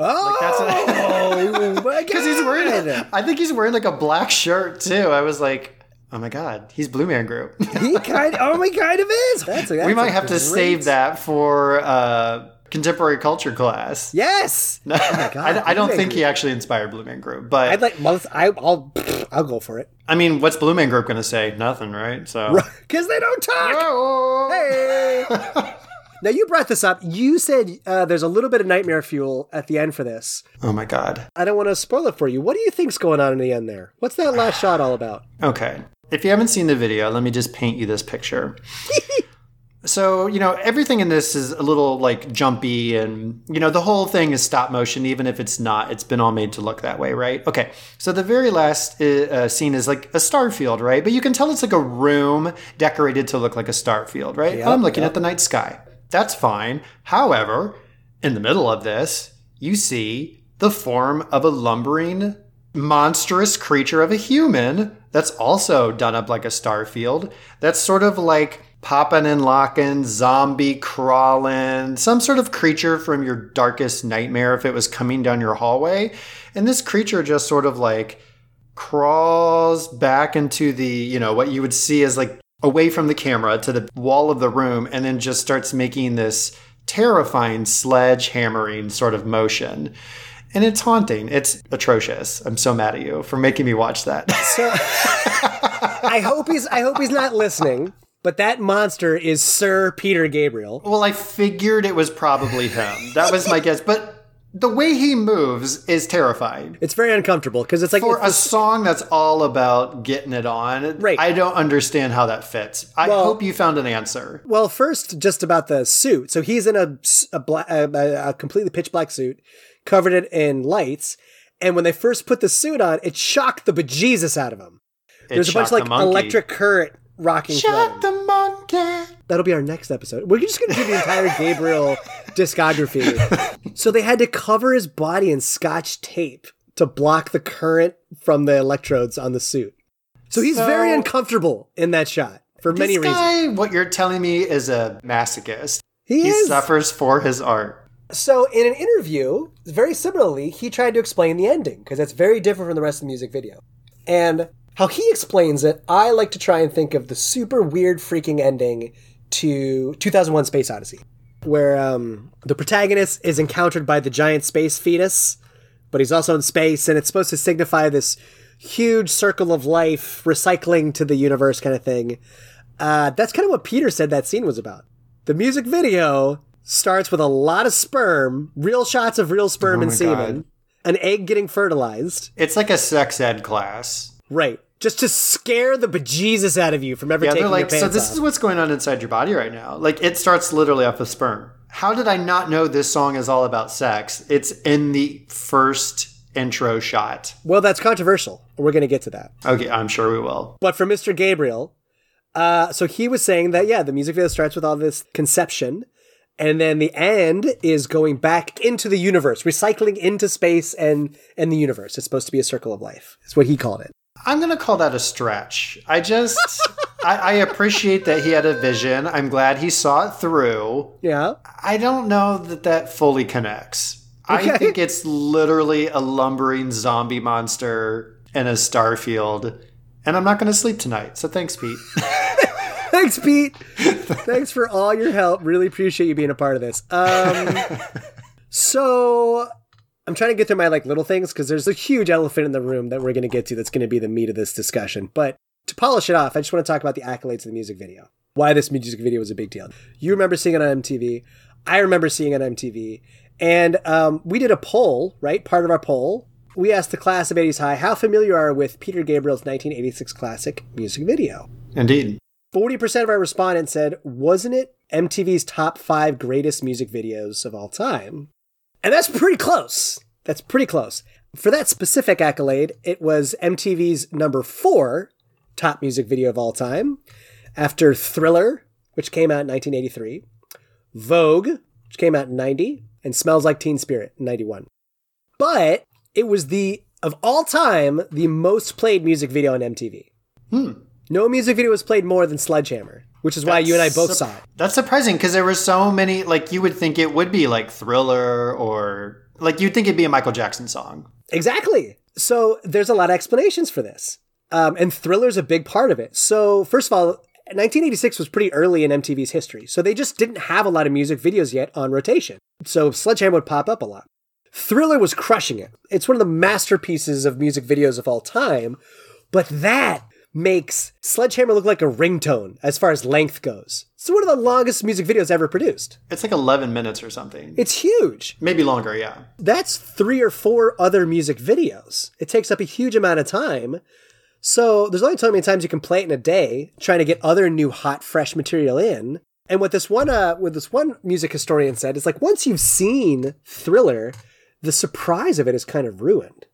oh, my Because he's wearing, I think he's wearing like a black shirt too. I was like, oh my God, he's Blue Man Group. he kind, oh, he kind of is. That's that's we might have to save that for uh, contemporary culture class. Yes, oh my god, I, I don't think he actually inspired Blue Man Group, but I'd like. most. I, I'll, I'll go for it I mean, what's Blue Man Group going to say? Nothing, right? So. because they don't talk. Oh. Hey. now you brought this up. You said uh, there's a little bit of nightmare fuel at the end for this. Oh my God. I don't want to spoil it for you. What do you think's going on in the end there? What's that last shot all about? Okay. If you haven't seen the video, let me just paint you this picture. So, you know, everything in this is a little like jumpy and, you know, the whole thing is stop motion, even if it's not. It's been all made to look that way, right? Okay. So the very last uh, uh, scene is like a star field, right? But you can tell it's like a room decorated to look like a star field, right? I'm looking at the night sky. That's fine. However, in the middle of this, you see the form of a lumbering monstrous creature of a human that's also done up like a star field. That's sort of like popping and locking, zombie crawling, some sort of creature from your darkest nightmare if it was coming down your hallway. And this creature just sort of like crawls back into the, you know, what you would see as like away from the camera to the wall of the room and then just starts making this terrifying sledgehammering sort of motion. And it's haunting. It's atrocious. I'm so mad at you for making me watch that. So I hope he's I hope he's not listening. But that monster is Sir Peter Gabriel. well, I figured it was probably him. That was my guess. But the way he moves is terrifying. It's very uncomfortable because it's like For it's a song that's all about getting it on, Right. I don't understand how that fits. I Well- hope you found an answer. Well, first, just about the suit. So he's in a a, a, a completely pitch black suit, covered it in lights. And when they first put the suit on, it shocked the bejesus out of him. It There's a bunch of like electric current rocking him. the monkey. That'll be our next episode. We're just going to do the entire Gabriel discography. So they had to cover his body in scotch tape to block the current from the electrodes on the suit. So he's So- very uncomfortable in that shot for many this reasons. what you're telling me, is a masochist. He, He suffers for his art. So in an interview, very similarly, he tried to explain the ending because that's very different from the rest of the music video. And how he explains it, I like to try and think of the super weird freaking ending to 2001 Space Odyssey, where um, the protagonist is encountered by the giant space fetus, but he's also in space, and it's supposed to signify this huge circle of life recycling to the universe kind of thing. Uh, that's kind of what Peter said that scene was about. The music video starts with a lot of sperm, real shots of real sperm Oh and semen, God. an egg getting fertilized. It's like a sex ed class. Right. Just to scare the bejesus out of you from ever Yeah, taking like, your so this off. is what's going on inside your body right now. Like, it starts literally off with sperm. How did I not know this song is all about sex? It's in the first intro shot. well, that's controversial. We're going to get to that. Okay, I'm sure we will. But for Mr. Gabriel, uh, so he was saying that, yeah, the music video starts with all this conception. And then the end is going back into the universe, recycling into space and, and the universe. It's supposed to be a circle of life. Is what he called it. I'm going to call that a stretch. I just, I, I appreciate that he had a vision. I'm glad he saw it through. Yeah. I don't know that that fully connects. I think it's literally a lumbering zombie monster in a starfield. And I'm not going to sleep tonight. So thanks, Pete. Thanks, Pete. Thanks for all your help. Really appreciate you being a part of this. Um, so I'm trying to get through my like little things because there's a huge elephant in the room that we're going to get to. That's going to be the meat of this discussion. But to polish it off, I just want to talk about the accolades of the music video. Why this music video was a big deal. You remember seeing it on MTV. I remember seeing it on MTV. And um, we did a poll, right? Part of our poll. We asked the class of 80s High, how familiar are with Peter Gabriel's 1986 classic music video? Indeed. 40% of our respondents said, wasn't it MTV's top five greatest music videos of all time? And that's pretty close. That's pretty close. For that specific accolade, it was MTV's number four top music video of all time, after Thriller, which came out in 1983, Vogue, which came out in 90, and Smells Like Teen Spirit in 91. But it was the, of all time, the most played music video on MTV. Hmm. No music video was played more than Sledgehammer, which is why you and I both saw it. That's surprising because there were so many. Like you would think it would be like Thriller or like you'd think it'd be a Michael Jackson song. Exactly. So there's a lot of explanations for this. Um, and Thriller's a big part of it. So, first of all, 1986 was pretty early in MTV's history. So they just didn't have a lot of music videos yet on rotation. So Sledgehammer would pop up a lot. Thriller was crushing it. It's one of the masterpieces of music videos of all time. But that makes Sledgehammer look like a ringtone as far as length goes. It's one of the longest music videos ever produced. It's like 11 minutes or something. It's huge. Maybe longer, yeah. that's three or four other music videos. It takes up a huge amount of time. So there's only so many times you can play it in a day, trying to get other new, hot, fresh material in. And what this one, uh, what this one music historian said is like once you've seen Thriller, the surprise of it is kind of ruined.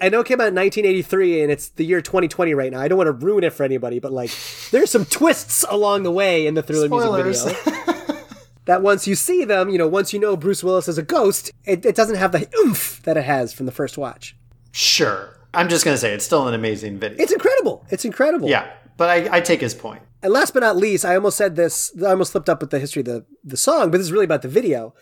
I know it came out in 1983 and it's the year 2020 right now. I don't want to ruin it for anybody, but like there's some twists along the way in the Thriller Spoilers. music video. that once you see them, you know, once you know Bruce Willis is a ghost, it, it doesn't have the oomph that it has from the first watch. Sure. I'm just going to say it's still an amazing video. It's incredible. It's incredible. yeah, but I, I take his point. And last but not least, I almost said this, I almost slipped up with the history of the, the song, but this is really about the video.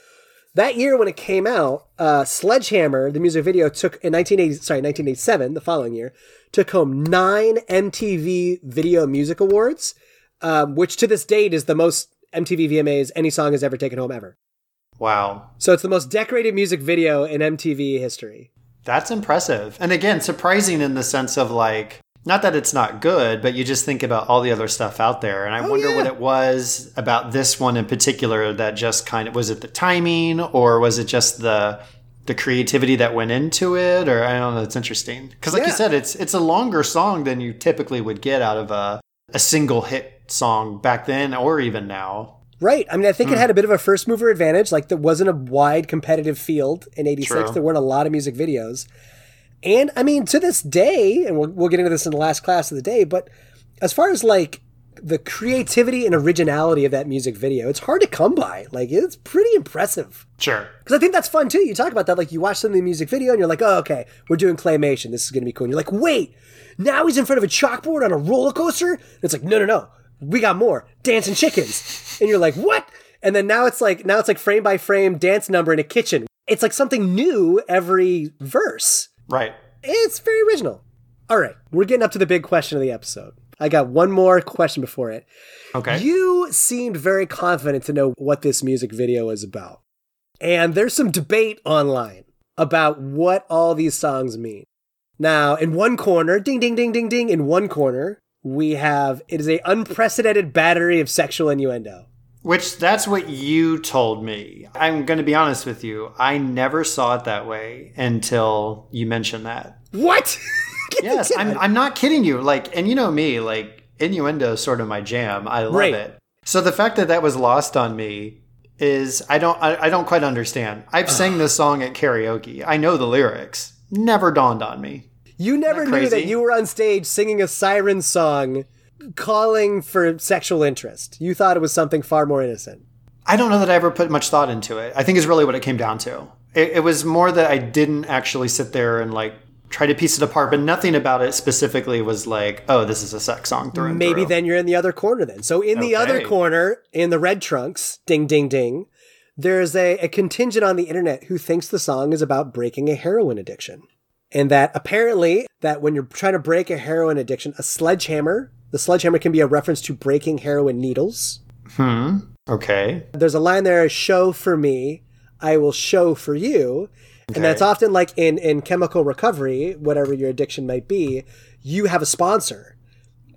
That year when it came out, uh, Sledgehammer, the music video, took in 1980, sorry, 1987, the following year, took home nine MTV Video Music Awards, um, which to this date is the most MTV VMAs any song has ever taken home ever. Wow. So it's the most decorated music video in MTV history. That's impressive. And again, surprising in the sense of like, not that it's not good, but you just think about all the other stuff out there. And I Oh, wonder yeah. what it was about this one in particular that just kind of was it the timing or was it just the the creativity that went into it or I don't know, it's interesting. Cuz like Yeah. you said it's it's a longer song than you typically would get out of a a single hit song back then or even now. Right. I mean, I think it hmm. had a bit of a first mover advantage. Like, there wasn't a wide competitive field in 86. True. There weren't a lot of music videos. And I mean, to this day, and we'll, we'll get into this in the last class of the day, but as far as like the creativity and originality of that music video, it's hard to come by. Like, it's pretty impressive. Sure. Because I think that's fun too. You talk about that, like you watch some of the music video and you're like, oh, okay, we're doing claymation. This is going to be cool. And you're like, wait, now he's in front of a chalkboard on a roller coaster? And it's like, no, no, no, we got more dancing chickens. And you're like, what? And then now it's like, now it's like frame by frame dance number in a kitchen. It's like something new every verse. Right. It's very original. All right, we're getting up to the big question of the episode. I got one more question before it. Okay. You seemed very confident to know what this music video is about. And there's some debate online about what all these songs mean. Now, in one corner, ding, ding, ding, ding, ding, in one corner, we have it is a unprecedented battery of sexual innuendo. Which that's what you told me. I'm going to be honest with you. I never saw it that way until you mentioned that. What? Yes, I'm, I'm not kidding you. Like, and you know me, like innuendo is sort of my jam. I love Right. it. So the fact that that was lost on me is I don't I, I don't quite understand. I've sang this song at karaoke. I know the lyrics. Never dawned on me. You never that knew that you were on stage singing a siren song calling for sexual interest. You thought it was something far more innocent. I don't know that I ever put much thought into it. I think is really what it came down to. It, it was more that I didn't actually sit there and like try to piece it apart, but nothing about it specifically was like, oh, this is a sex song through Maybe through. then you're in the other corner then. So in the other corner, in the red trunks, ding ding ding, there's a, a contingent on the internet who thinks the song is about breaking a heroin addiction. And that apparently that when you're trying to break a heroin addiction, a sledgehammer, the sledgehammer can be a reference to breaking heroin needles. Hmm. Okay. There's a line there, show for me, I will show for you. And that's often like in, in chemical recovery, whatever your addiction might be, you have a sponsor.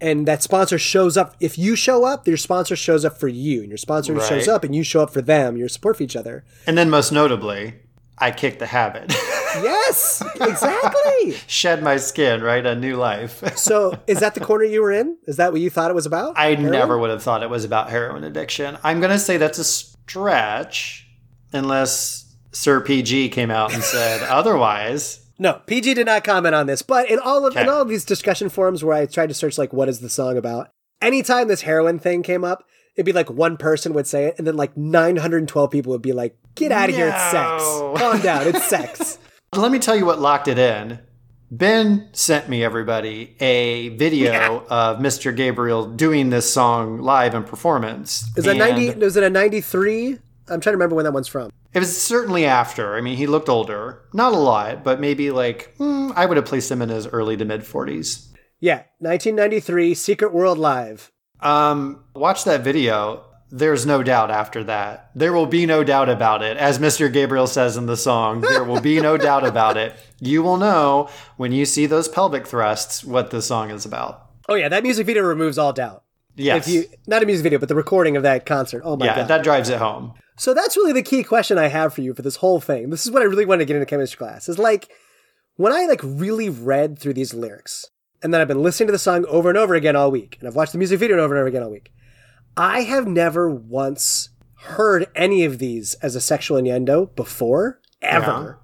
And that sponsor shows up. If you show up, your sponsor shows up for you. And your sponsor shows up and you show up for them. You're support for each other. And then most notably, I kicked the habit. Yes, exactly. Shed my skin, right? A new life. so is that the corner you were in? Is that what you thought it was about? I Heroin? never would have thought it was about heroin addiction. I'm going to say that's a stretch unless Sir PG came out and said otherwise. No, PG did not comment on this, but in all of in all of these discussion forums where I tried to search like what is the song about, anytime this heroin thing came up, it'd be like one person would say it, and then like 912 people would be like, "Get out of here, it's sex. Calm down, it's sex." Let me tell you what locked it in. Ben sent me everybody a video of Mr. Gabriel doing this song live in performance. Is that 90? Was it a 93? I'm trying to remember when that one's from. It was certainly after. I mean, he looked older. Not a lot, but maybe like, hmm, I would have placed him in his early to mid 40s. Yeah, 1993, Secret World Live. Um, watch that video. There's no doubt after that. There will be no doubt about it. As Mr. Gabriel says in the song, there will be no doubt about it. You will know when you see those pelvic thrusts what the song is about. Oh yeah, that music video removes all doubt. Yes. If you not a music video, but the recording of that concert. Oh my yeah, god. that drives it home. So that's really the key question I have for you for this whole thing. This is what I really wanted to get into chemistry class. Is like when I like really read through these lyrics, and then I've been listening to the song over and over again all week, and I've watched the music video over and over again all week. I have never once heard any of these as a sexual innuendo before, ever.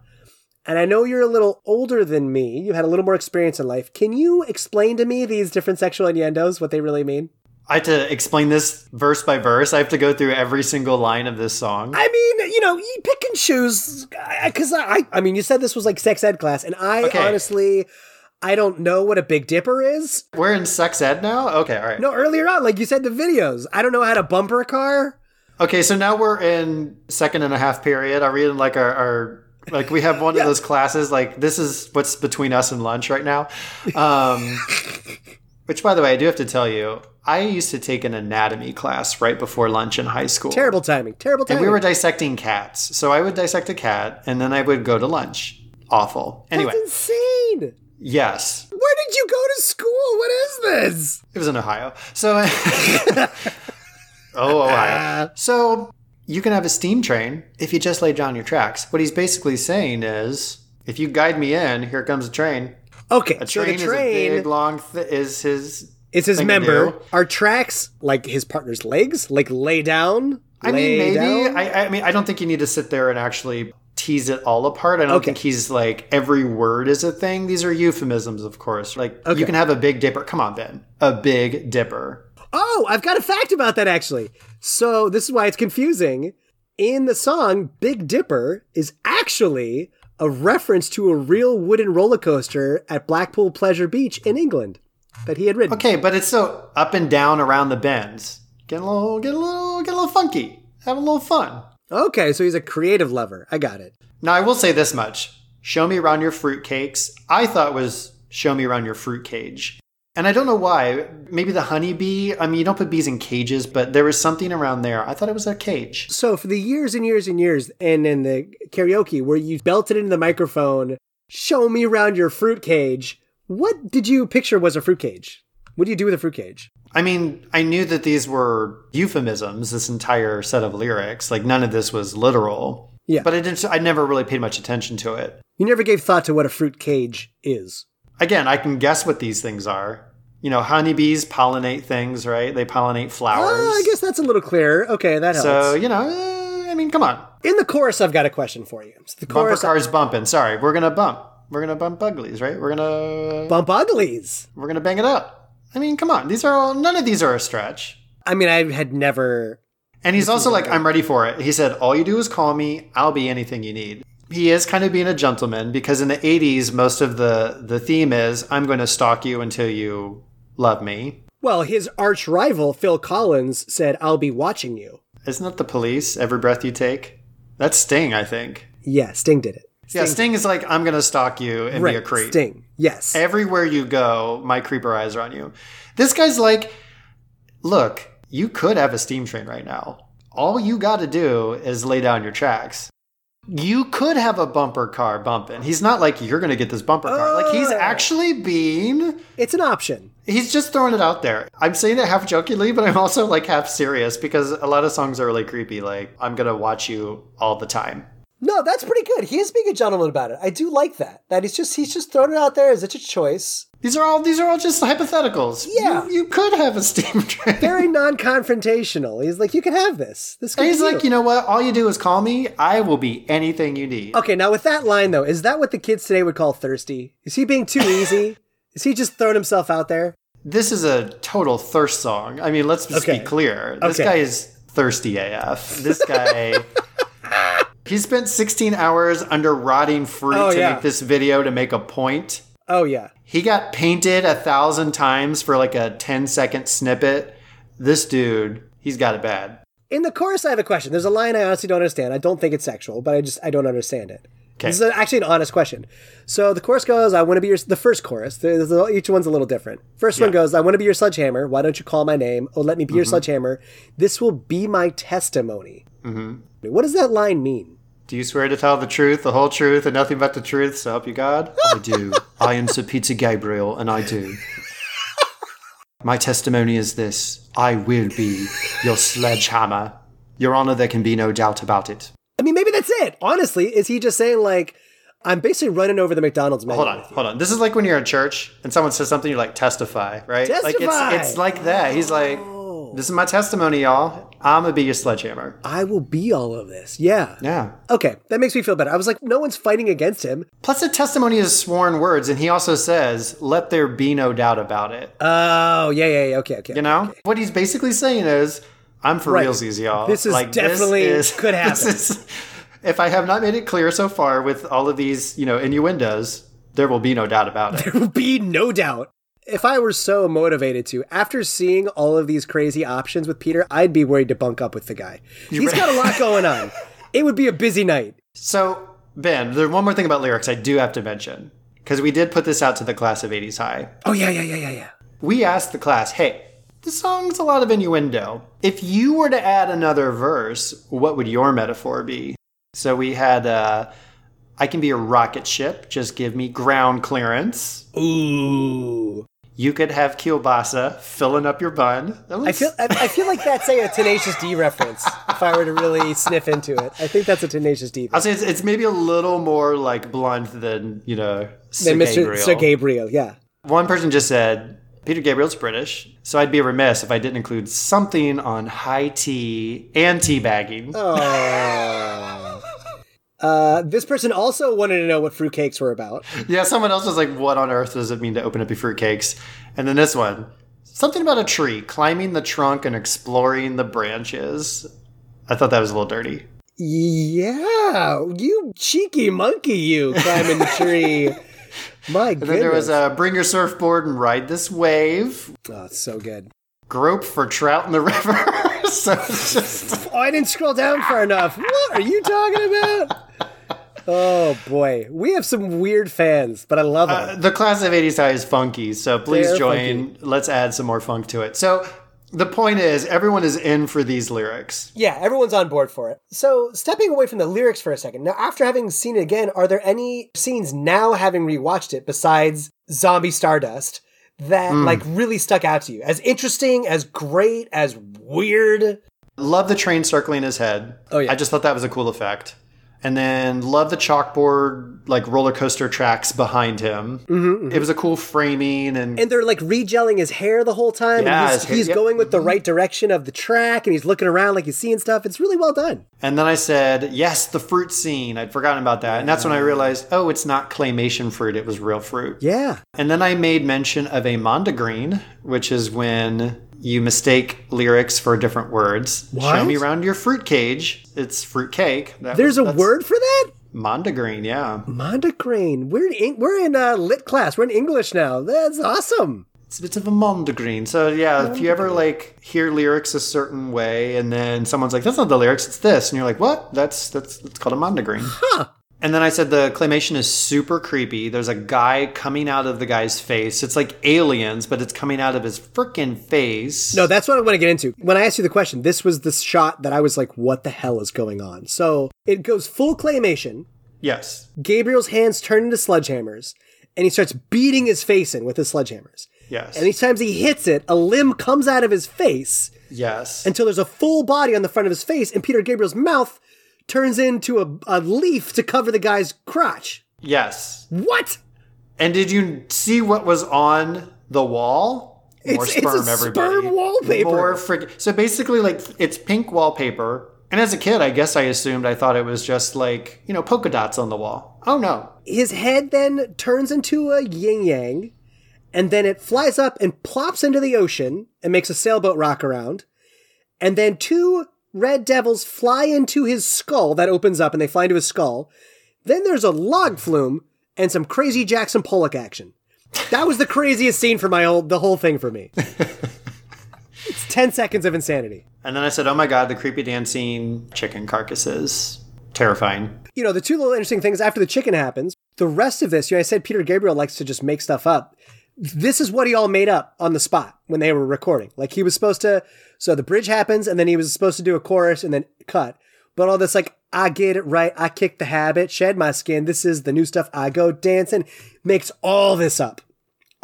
And I know you're a little older than me. You had a little more experience in life. Can you explain to me these different sexual innuendos, what they really mean? I have to explain this verse by verse. I have to go through every single line of this song. I mean, you know, you pick and choose because I, I mean, you said this was like sex ed class, and I Okay. honestly, I don't know what a Big Dipper is. We're in sex ed now? Okay, all right. No, earlier on, like you said, the videos. I don't know how to bumper a car. Okay, so now we're in second and a half period. Are we in like our, our like we have one of those classes like this is what's between us and lunch right now. Um Which, by the way, I do have to tell you, I used to take an anatomy class right before lunch in high school. Terrible timing. Terrible And timing. we were dissecting cats. So I would dissect a cat and then I would go to lunch. Awful. Anyway, That's insane. Yes, Where did you go to school? What is this? it was in Ohio. So, oh, Ohio. Uh. So you can have a steam train if you just lay down your tracks. What he's basically saying is if you guide me in, here comes a train. Okay, A so train, the is a big, long, th- is his. is his member. Are tracks like his partner's legs? Like lay down? I Lay mean, maybe. down? I, I mean, I don't think you need to sit there and actually tease it all apart. I don't Okay. think he's like every word is a thing. These are euphemisms, of course. Like Okay. you can have a big dipper. Come on, Ben. A big dipper. Oh, I've got a fact about that actually. So this is why it's confusing. In the song, Big Dipper is actually a reference to a real wooden roller coaster at Blackpool Pleasure Beach in England that he had ridden. Okay, but it's so up and down around the bends. Get a little, get a little, get a little funky. Have a little fun. Okay, so he's a creative lover. I got it. Now I will say this much: "Show me around your Fruit Cakes, I thought was "Show me around your fruit cage," and I don't know why. Maybe the honeybee. I mean, you don't put bees in cages, but there was something around there. I thought it was a cage. So for the years and years and years, and in the karaoke where you belted into the microphone, "Show me around your fruit cage." What did you picture was a fruit cage? What do you do with a fruit cage? I mean, I knew that these were euphemisms. This entire set of lyrics, like none of this was literal. Yeah. But I didn't. I never really paid much attention to it. You never gave thought to what a fruit cage is. Again, I can guess what these things are. You know, honeybees pollinate things, right? They pollinate flowers. Oh, I guess that's a little clearer. Okay, that helps. So you know, eh, I mean, come on. In the chorus, I've got a question for you. So the Bumper chorus, cars bumping. Sorry, we're gonna bump. We're gonna bump uglies, right? We're gonna bump uglies. we're gonna bang it up. I mean, come on. These are all. None of these are a stretch. I mean, I had never. And he's also like, I'm ready for it. He said, All you do is call me. I'll be anything you need. He is kind of being a gentleman because in the 80s, most of the, the theme is, I'm going to stalk you until you love me. Well, his arch rival Phil Collins said, "I'll be watching you." Isn't that the police? Every breath you take? That's Sting, I think. Yeah, Sting did it. Yeah, Sting is like, I'm going to stalk you and be a Right, creep. Sting. Yes. Everywhere you go, my creeper eyes are on you. This guy's like, look, you could have a steam train right now. All you got to do is lay down your tracks. You could have a bumper car bumping. He's not like you're going to get this bumper car. Like he's Oh. actually being it's an option. he's just throwing it out there. I'm saying it half jokingly, but I'm also like half serious because a lot of songs are really creepy like I'm going to watch you all the time. No, that's pretty good. He is being a gentleman about it. I do like that. That he's just he's just throwing it out there as a choice. These are all these are all just hypotheticals. Yeah. You, you could have a steam train. Very non-confrontational. He's like, you can have this. This. And he's like, you know what? All you do is call me. I will be anything you need. Okay, now with that line though, is that what the kids today would call thirsty? Is he being too easy? is he just throwing himself out there? This is a total thirst song. I mean, let's just Okay. be clear. This Okay. guy is thirsty AF. This guy. he spent 16 hours under rotting fruit Oh, to yeah. make this video to make a point. Oh yeah. He got painted a thousand times for like a 10 second snippet. This dude, he's got it bad. In the chorus, I have a question. There's a line I honestly don't understand. I don't think it's sexual, but I just I don't understand it. Okay. This is actually an honest question. So the chorus goes, "I want to be your." The first chorus, each one's a little different. First one goes, "I want to be your sledgehammer. Why don't you call my name? Oh, let me be your mm-hmm. sledgehammer. This will be my testimony." Mm-hmm. What does that line mean? Do you swear to tell the truth, the whole truth, and nothing but the truth, so help you God? I do. I am Sir Peter Gabriel, and I do. My testimony is this I will be your sledgehammer. Your Honor, there can be no doubt about it. I mean, maybe that's it. Honestly, is he just saying like, "I'm basically running over the McDonald's menu"? Hold on, hold on. This is like when you're in church and someone says something, you're like, testify, right? Like Testify! it's, it's like that. He's like, this is my testimony, y'all. I'm to be your sledgehammer. I will be all of this. Yeah. Yeah. Okay, that makes me feel better. I was like, no one's fighting against him. Plus, the testimony is sworn words, and he also says, let there be no doubt about it. Oh, yeah, yeah, yeah. Okay, okay. You know what he's basically saying is, "I'm for Right. realsies, y'all. This is like, definitely- could this happen. is- if I have not made it clear so far with all of these, you know, innuendos, there will be no doubt about it. There will be no doubt. If I were so motivated to, after seeing all of these crazy options with Peter, I'd be worried to bunk up with the guy. He's got a lot going on. It would be a busy night. so, Ben, there's one more thing about lyrics I do have to mention because we did put this out to the class of '80s high. Oh yeah, yeah, yeah, yeah, yeah. we asked the class, hey, the song's a lot of innuendo. If you were to add another verse, what would your metaphor be? So we had, uh, I can be a rocket ship, just give me ground clearance. Ooh. You could have kielbasa filling up your bun. I feel I, I feel like that's a, a Tenacious D reference. If I were to really sniff into it, I think that's a Tenacious D. I'll say it's, it's maybe a little more like blunt than, you know, Sir Than Mr. Gabriel. Sir Gabriel, yeah. One person just said, Peter Gabriel's British, so I'd be remiss if I didn't include something on high tea and teabagging. Oh. Uh, this person also wanted to know what fruitcakes were about. Yeah, someone else was like, what on earth does it mean to open up your fruitcakes? And then this one, something about a tree, climbing the trunk and exploring the branches. I thought that was a little dirty. Yeah, you cheeky monkey, you climbing the tree. My And then there was a bring your surfboard and ride this wave, oh, it's so good. grope for trout in the river. so just. Oh, I didn't scroll down far enough. What are you talking about? Oh boy, we have some weird fans, but I love them. Uh, the class of 80s high is funky, so please They're join. Let's add some more funk to it. So the point is, everyone is in for these lyrics. Yeah, everyone's on board for it. So, stepping away from the lyrics for a second, now after having seen it again, are there any scenes now having rewatched it besides Zombie Stardust that mm. like really stuck out to you? As interesting, as great, as weird? Love the train circling his head. Oh, yeah. I just thought that was a cool effect. And then love the chalkboard, like roller coaster tracks behind him. It was a cool framing and, Mm-hmm, And they're like regelling his hair the whole time. Yeah, and he's, hair- he's yeah. going with the right direction of the track and he's looking around like he's seeing stuff. It's really well done. and then I said, yes, the fruit scene. I'd forgotten about that. And that's when I realized, oh, it's not claymation fruit, it was real fruit. Yeah. And then I made mention of a mondegreen, which is when you mistake lyrics for different words. Show me around your fruit cage. It's fruit cake. That There's a word for that? Mondegreen, yeah. Mondegreen. We're in, we're in uh, lit class. We're in English now. That's awesome. It's a bit of a mondegreen. So yeah, if you ever like hear lyrics a certain way and then someone's like, That's not the lyrics, it's this and you're like, What? That's that's that's called a mondegreen. Huh. And then I said the claymation is super creepy. There's a guy coming out of the guy's face. It's like aliens, but it's coming out of his freaking face. No, that's what I want to get into. When I asked you the question, this was the shot that I was like, what the hell is going on? So it goes full claymation. Yes. Gabriel's hands turn into sledgehammers, and he starts beating his face in with his sledgehammers. Yes. And each time he hits it, a limb comes out of his face yes. until there's a full body on the front of his face, and Peter Gabriel's mouth turns into a, a leaf to cover the guy's crotch. yes. What? And did you see what was on the wall? More It's- it's a everybody. sperm wallpaper. More frick- So basically, like it's pink wallpaper. And as a kid, I guess I assumed I thought it was just like you know polka dots on the wall. Oh no! His head then turns into a yin yang, and then it flies up and plops into the ocean and makes a sailboat rock around. And then two red devils fly into his skull that opens up and they fly into his skull. Then there's a log flume and some crazy Jackson Pollock action. That was the craziest scene for my whole the whole thing for me. it's 10 seconds of insanity. And then I said, "Oh my god, the creepy dancing chicken carcasses, terrifying." you know, the two little interesting things after the chicken happens, the rest of this, you know, I said Peter Gabriel likes to just make stuff up. This is what he all made up on the spot when they were recording. Like he was supposed to, so the bridge happens and then he was supposed to do a chorus and then cut. But all this, like, I get it right. I kick the habit, shed my skin. This is the new stuff. I go dancing. Makes all this up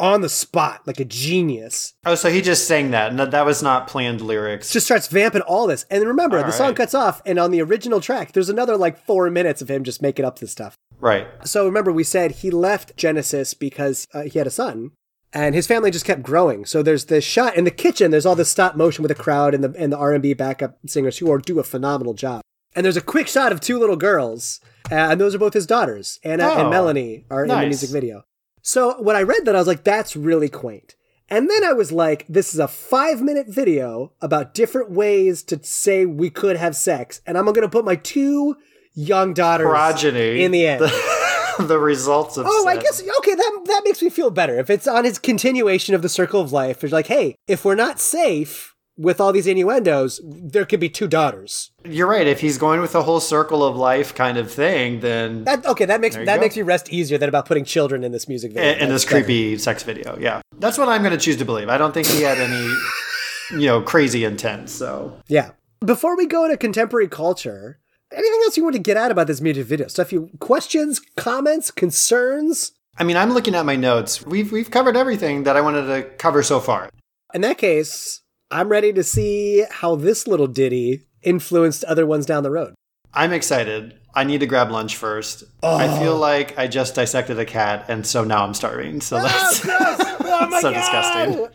on the spot like a genius. Oh, so he just sang that, and that, was not planned lyrics. Just starts vamping all this. And remember, All the song cuts off. And on the original track, there's another like four minutes of him just making up this stuff. right. So remember, we said he left Genesis because uh, he had a son, and his family just kept growing. So there's this shot in the kitchen. There's all this stop motion with the crowd and the and the R and B backup singers who are do a phenomenal job. And there's a quick shot of two little girls, uh, and those are both his daughters. Anna and Oh, Melanie are in the music video. So when I read that, I was like, that's really quaint. And then I was like, this is a five minute video about different ways to say we could have sex. And I'm going to put my two young daughters Progeny in the end. the results of. Oh, I guess okay. That that makes me feel better. If it's on his continuation of the circle of life, it's like, hey, if we're not safe, with all these innuendos, there could be two daughters. You're right. If he's going with the whole circle of life kind of thing, then That okay, that makes that go. makes me rest easier than about putting children in this music video. in, this better. creepy sex video, yeah, that's what I'm going to choose to believe. I don't think he had any, you know, crazy intent. So Yeah. Before we go to contemporary culture, anything else you want to get out about this music video? Stuff you questions, comments, concerns? I mean, I'm looking at my notes. We've we've covered everything that I wanted to cover so far. In that case, I'm ready to see how this little ditty influenced other ones down the road. I'm excited. I need to grab lunch first. I oh. feel like I just dissected a cat, and so now I'm starving. So oh, that's Oh so disgusting.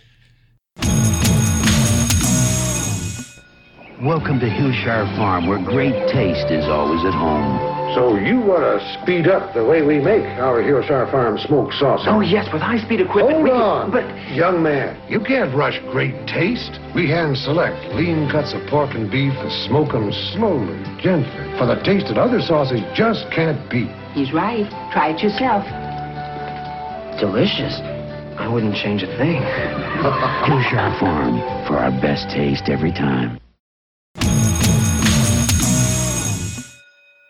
Welcome to Hillshire Farm, where great taste is always at home. So you want to speed up the way we make our Hillshire Farm smoked sausage? Oh, yes, with high-speed equipment. Hold we can- on. But Young man, you can't rush great taste. We hand select lean cuts of pork and beef and smoke them slowly, gently, for the taste that other sausage just can't beat. He's right. Try it yourself. delicious. I wouldn't change a thing. Hillshire Farm, for our best taste every time.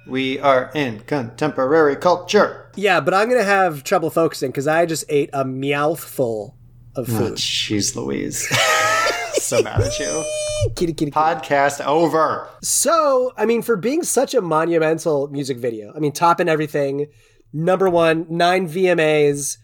We are in contemporary culture. Yeah, but I'm gonna have trouble focusing because I just ate a mouthful of Oh, food. Jeez, Louise. so mad at you. Kitty, kitty, kitty. Podcast over. So, I mean, for being such a monumental music video, I mean, top topping everything, number one, nine VMAs.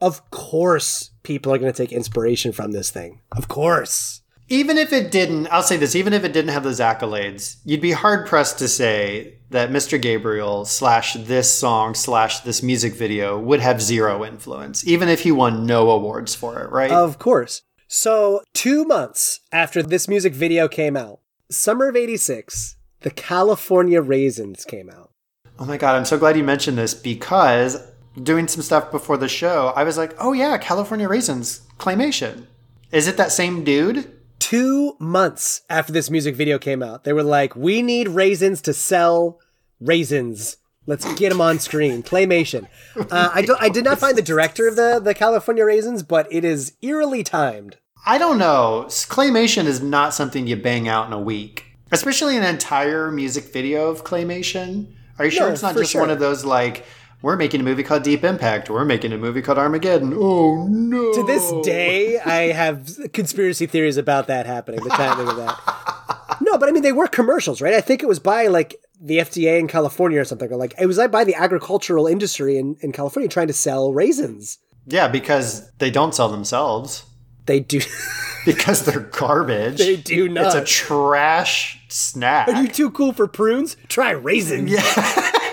Of course, people are going to take inspiration from this thing. Of course. Even if it didn't, I'll say this, even if it didn't have those accolades, you'd be hard pressed to say that Mr. Gabriel slash this song slash this music video would have zero influence, even if he won no awards for it, right? Of course. So, two months after this music video came out, summer of 86, the California Raisins came out. oh my God, I'm so glad you mentioned this because doing some stuff before the show, I was like, oh yeah, California Raisins, Claymation. Is it that same dude? Two months after this music video came out, they were like, we need raisins to sell raisins. Let's get them on screen. Claymation. Uh, I, don't, I did not find the director of the, the California Raisins, but it is eerily timed. I don't know. Claymation is not something you bang out in a week, especially an entire music video of Claymation. Are you sure No, it's not just sure. one of those like, we're making a movie called Deep Impact, we're making a movie called Armageddon. Oh no. To this day, I have conspiracy theories about that happening, the timing of that. No, but I mean, they were commercials, right? I think it was by like the FDA in California or something, or like it was like by the agricultural industry in, in California trying to sell raisins. Yeah, because they don't sell themselves. They do. Because they're garbage. They do not. It's a trash snack. Are you too cool for prunes? Try raisins. Yeah.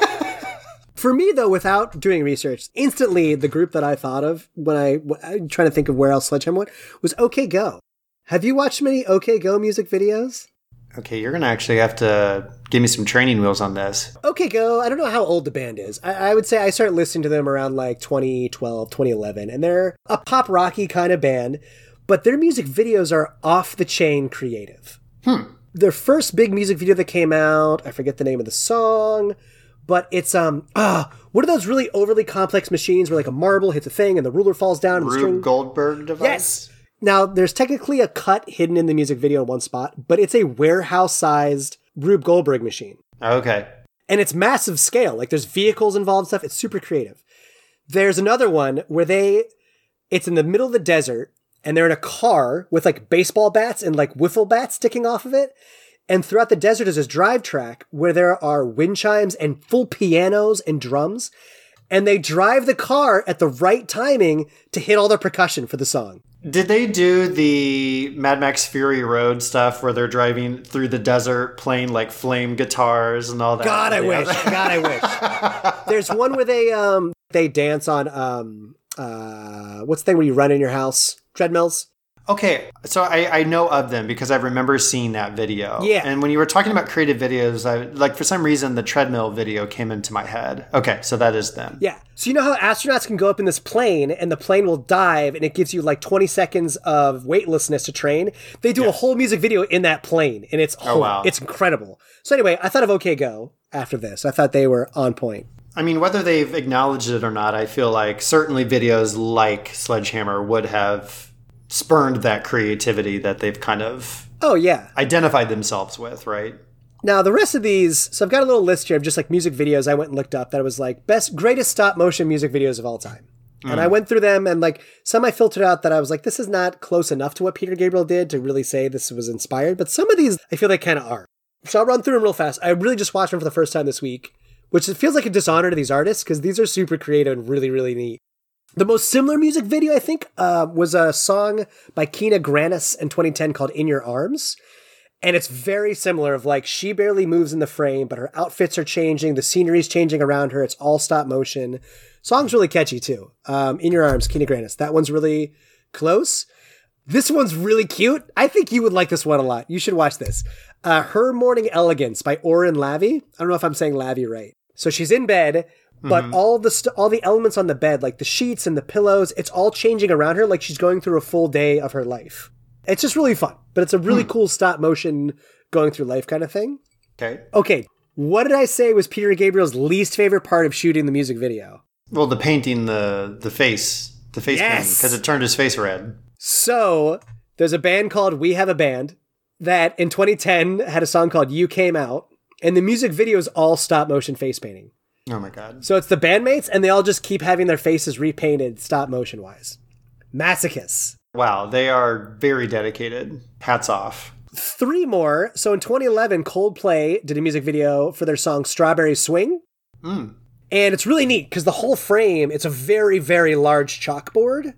for me, though, without doing research, instantly the group that I thought of when I I'm trying to think of where else Sledgehammer went was OK Go. Have you watched many OK Go music videos? okay, you're gonna actually have to give me some training wheels on this. OK Go, I don't know how old the band is. I, I would say I started listening to them around like 2012, 2011, and they're a pop rocky kind of band, but their music videos are off the chain creative. Hmm. Their first big music video that came out, I forget the name of the song, but it's um ah what are those really overly complex machines where like a marble hits a thing and the ruler falls down and the string Rube Goldberg device. Yes. Now, there's technically a cut hidden in the music video in one spot, but it's a warehouse sized Rube Goldberg machine. Okay. And it's massive scale. Like there's vehicles involved and stuff. It's super creative. There's another one where they, it's in the middle of the desert and they're in a car with like baseball bats and like wiffle bats sticking off of it. And throughout the desert is this drive track where there are wind chimes and full pianos and drums. And they drive the car at the right timing to hit all the percussion for the song. Did they do the Mad Max Fury Road stuff where they're driving through the desert playing like flame guitars and all that? God, I Yeah. wish. God, I wish. There's one where they um they dance on um uh what's the thing where you run in your house treadmills. Okay, so I, I know of them because I remember seeing that video. Yeah. And when you were talking about creative videos, I like for some reason the treadmill video came into my head. Okay, so that is them. Yeah. So you know how astronauts can go up in this plane and the plane will dive and it gives you like 20 seconds of weightlessness to train. They do a whole music video in that plane and it's Oh, wow. it's incredible. So anyway, I thought of OK Go after this. I thought they were on point. I mean, whether they've acknowledged it or not, I feel like certainly videos like Sledgehammer would have spurned that creativity that they've kind of Oh yeah. identified themselves with, right? Now the rest of these, so I've got a little list here of just like music videos I went and looked up that was like best greatest stop motion music videos of all time. And I mm. went through them and like some I filtered out that I was like, this is not close enough to what Peter Gabriel did to really say this was inspired. But some of these I feel they kind of are. So I'll run through them real fast. I really just watched them for the first time this week, which it feels like a dishonor to these artists because these are super creative and really, really neat. The most similar music video, I think, uh, was a song by Kina Grannis in 2010 called In Your Arms. And it's very similar of like she barely moves in the frame, but her outfits are changing, the scenery's changing around her. It's all stop motion. Song's really catchy too. Um, In Your Arms, Kina Grannis. That one's really close. This one's really cute. I think you would like this one a lot. You should watch this. Uh, Her Morning Elegance by Oren Lavie. I don't know if I'm saying Lavie right. So she's in bed, but mm-hmm. all the st- all the elements on the bed, like the sheets and the pillows, it's all changing around her, like she's going through a full day of her life. It's just really fun, but it's a really hmm. cool stop motion going through life kind of thing. Okay. Okay, what did I say was Peter Gabriel's least favorite part of shooting the music video? Well, the painting the the face, the face Yes. because it turned his face red. So there's a band called We Have a Band that in 2010 had a song called You Came Out, and the music video is all stop motion face painting. Oh my god. So it's the bandmates, and they all just keep having their faces repainted stop motion wise. Masochists. Wow, they are very dedicated. Hats off. Three more. So in 2011, Coldplay did a music video for their song Strawberry Swing. Mm. And it's really neat because the whole frame, it's a very, very large chalkboard.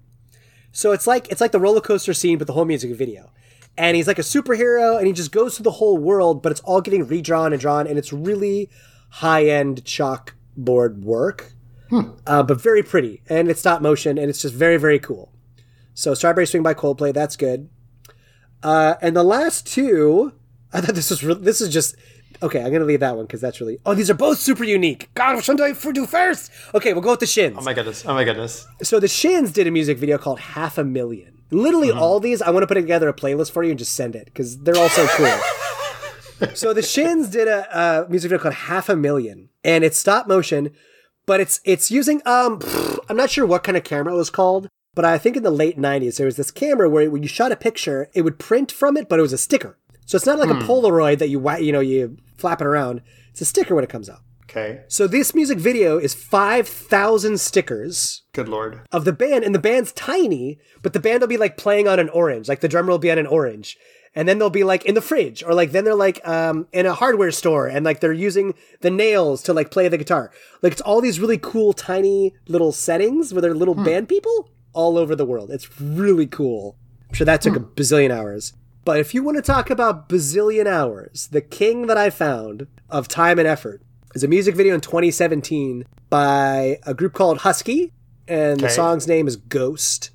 So it's like it's like the roller coaster scene, but the whole music video. And he's like a superhero, and he just goes through the whole world, but it's all getting redrawn and drawn, and it's really high end chalkboard work, uh, but very pretty, and it's stop motion, and it's just very, very cool. So Strawberry Swing by Coldplay, that's good. Uh, and the last two, I thought this was re- this is just okay. I'm gonna leave that one because that's really. Oh, these are both super unique. God, which one do I do first? Okay, we'll go with the Shins. Oh my goodness. Oh my goodness. So the Shins did a music video called Half a Million. Literally all these, I want to put together a playlist for you and just send it because they're all so cool. so the Shins did a, a music video called Half a Million, and it's stop motion, but it's it's using um I'm not sure what kind of camera it was called, but I think in the late 90s there was this camera where when you shot a picture, it would print from it, but it was a sticker. So it's not like a Polaroid that you you know you flap it around. It's a sticker when it comes out. Okay. So this music video is 5,000 stickers Good lord. of the band, and the band's tiny, but the band will be like playing on an orange, like the drummer will be on an orange. And then they'll be like in the fridge, or like then they're like um, in a hardware store, and like they're using the nails to like play the guitar. Like it's all these really cool, tiny little settings where they're little band people all over the world. It's really cool. I'm sure that took a bazillion hours. But if you want to talk about bazillion hours, the king that I found of time and effort is a music video in 2017 by a group called Husky, and the song's name is Ghost.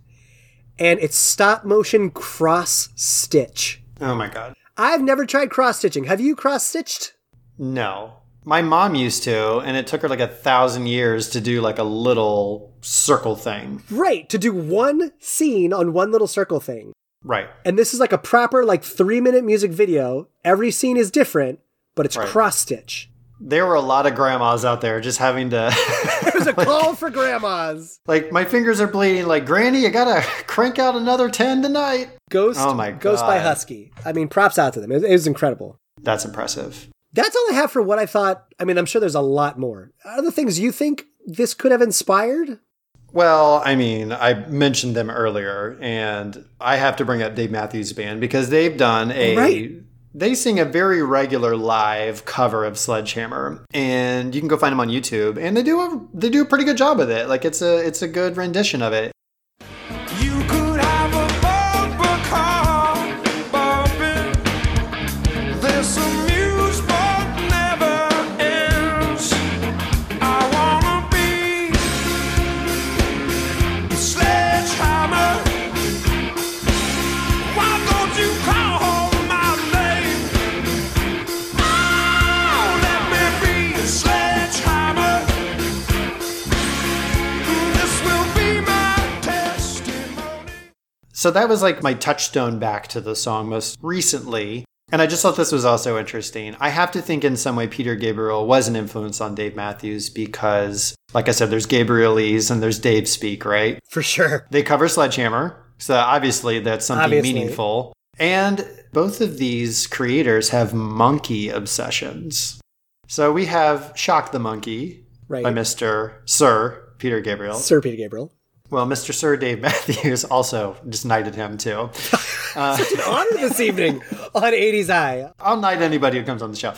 And it's stop motion cross stitch. Oh my god. I've never tried cross stitching. Have you cross stitched? No. My mom used to, and it took her like a thousand years to do like a little circle thing. Right, to do one scene on one little circle thing. Right. And this is like a proper, like three minute music video. Every scene is different, but it's Right. cross stitch. There were a lot of grandmas out there just having to There's a call for grandmas. like my fingers are bleeding like granny you gotta crank out another 10 tonight Ghost, Oh my Ghost by Husky. I mean, props out to them. It, it was incredible. that's impressive That's all I have for what I thought. I mean, I'm sure there's a lot more. Other things you think this could have inspired? well i mean i mentioned them earlier and i have to bring up dave matthews band because they've done a Right. they sing a very regular live cover of sledgehammer and you can go find them on youtube and they do a they do a pretty good job with it like it's a it's a good rendition of it So that was like my touchstone back to the song most recently. And I just thought this was also interesting. I have to think in some way Peter Gabriel was an influence on Dave Matthews because, like I said, there's Gabrielese and there's Dave Speak, right? For sure. They cover Sledgehammer. So obviously that's something Obviously. meaningful. And both of these creators have monkey obsessions. So we have Shock the Monkey Right. by Mr. Sir Peter Gabriel. Sir Peter Gabriel. Well, Mr. Sir Dave Matthews also just knighted him too. Uh, an Honor this evening on 80s High. I'll knight anybody who comes on the show.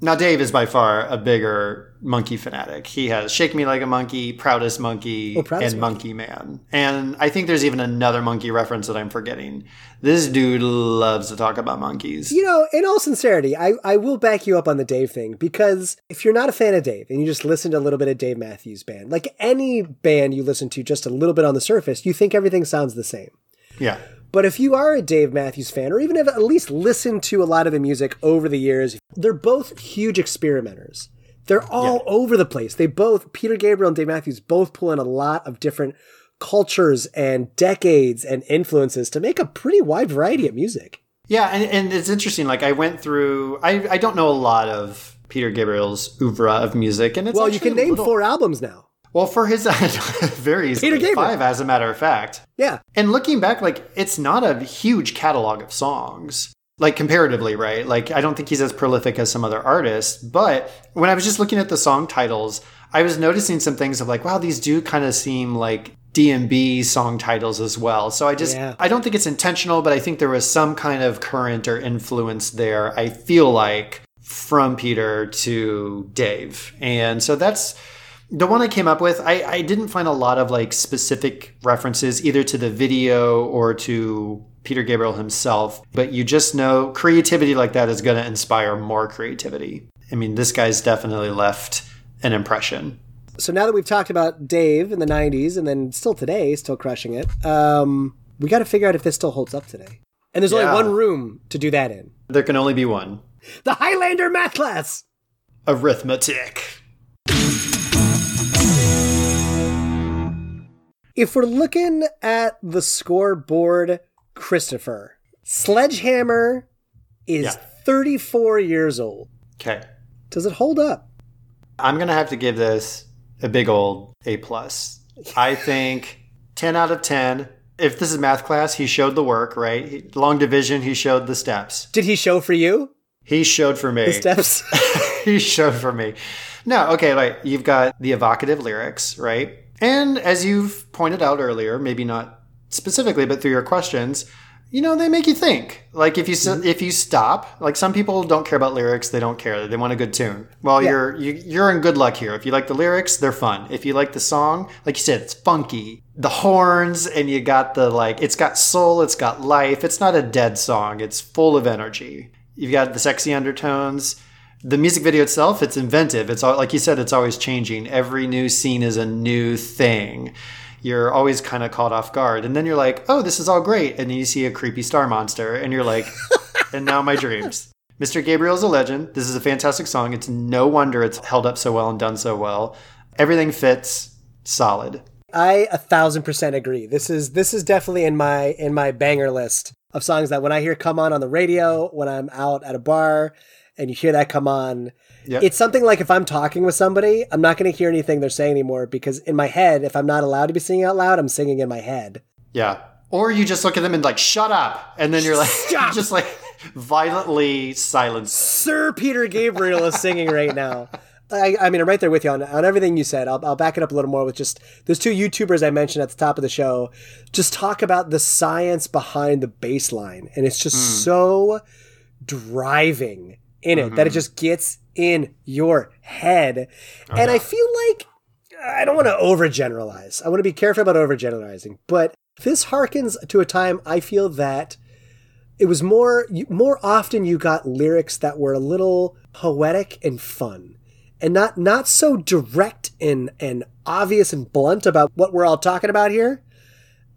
Now, Dave is by far a bigger monkey fanatic. He has Shake Me Like a Monkey, Proudest Monkey, Oh, Proudest and Monkey. Monkey Man. And I think there's even another monkey reference that I'm forgetting. This dude loves to talk about monkeys. You know, in all sincerity, I, I will back you up on the Dave thing because if you're not a fan of Dave and you just listen to a little bit of Dave Matthews Band, like any band you listen to just a little bit on the surface, you think everything sounds the same. Yeah. But if you are a Dave Matthews fan, or even have at least listened to a lot of the music over the years, they're both huge experimenters. They're all over the place. They both, Peter Gabriel and Dave Matthews, both pull in a lot of different cultures and decades and influences to make a pretty wide variety of music. Yeah, and, and it's interesting. Like, I went through, I, I don't know a lot of Peter Gabriel's oeuvre of music. and it's well, you can name little- four albums now. Well, for his, very easily. Peter Gabriel. Five, as a matter of fact. Yeah. And looking back, like it's not a huge catalog of songs, like comparatively, right? Like I don't think he's as prolific as some other artists. But when I was just looking at the song titles, I was noticing some things of like, wow, these do kind of seem like DMB song titles as well. So I just, Yeah. I don't think it's intentional, but I think there was some kind of current or influence there. I feel like from Peter to Dave, and so that's the one I came up with, I, I didn't find a lot of like specific references either to the video or to Peter Gabriel himself, but you just know creativity like that is going to inspire more creativity. I mean, this guy's definitely left an impression. So now that we've talked about Dave in the 90s and then still today, still crushing it, um, we got to figure out if this still holds up today. And there's Yeah. only one room to do that in There can only be one the Highlander math class. arithmetic. If we're looking at the scoreboard, Christopher, Sledgehammer is Yeah. 34 years old. Okay. Does it hold up? I'm going to have to give this a big old A plus. I think 10 out of 10. If this is math class, he showed the work, right? He, long division, he showed the steps. Did he show for you He showed for me. the steps? he showed for me. No, okay, like you've got the evocative lyrics, right? And as you've pointed out earlier, maybe not specifically, but through your questions, you know, they make you think. Like if you s mm-hmm. if you stop, like some people don't care about lyrics, they don't care. They want a good tune. Well, Yeah. you're you, you're in good luck here. If you like the lyrics, they're fun. If you like the song, like you said, it's funky. The horns and you got the like it's got soul, it's got life. It's not a dead song. It's full of energy. You've got the sexy undertones the music video itself it's inventive it's all like you said it's always changing every new scene is a new thing you're always kind of caught off guard. And then you're like oh this is all great. And then you see a creepy star monster and you're like and now my dreams. Mr gabriel's a legend. This is a fantastic song. It's no wonder it's held up so well and done so well. Everything fits solid. I a thousand percent agree. This is this is definitely in my in my banger list of songs that when I hear come on on the radio, when I'm out at a bar and you hear that come on, Yep. it's something like if I'm talking with somebody, I'm not going to hear anything they're saying anymore because in my head, if I'm not allowed to be singing out loud, I'm singing in my head. yeah or you just look at them and like shut up and then you're like Stop. just like violently silence. Sir Peter Gabriel is singing right now. I, I mean, I'm right there with you on, on everything you said. I'll, I'll back it up a little more with just those two YouTubers I mentioned at the top of the show. Just talk about the science behind the bass line. And it's just hmm. so driving in it that it mm-hmm. just gets in your head. Oh, and I feel like I don't want to overgeneralize. I want to be careful about overgeneralizing. But this harkens to a time I feel that it was more more often you got lyrics that were a little poetic and fun and not not so direct and and obvious and blunt about what we're all talking about here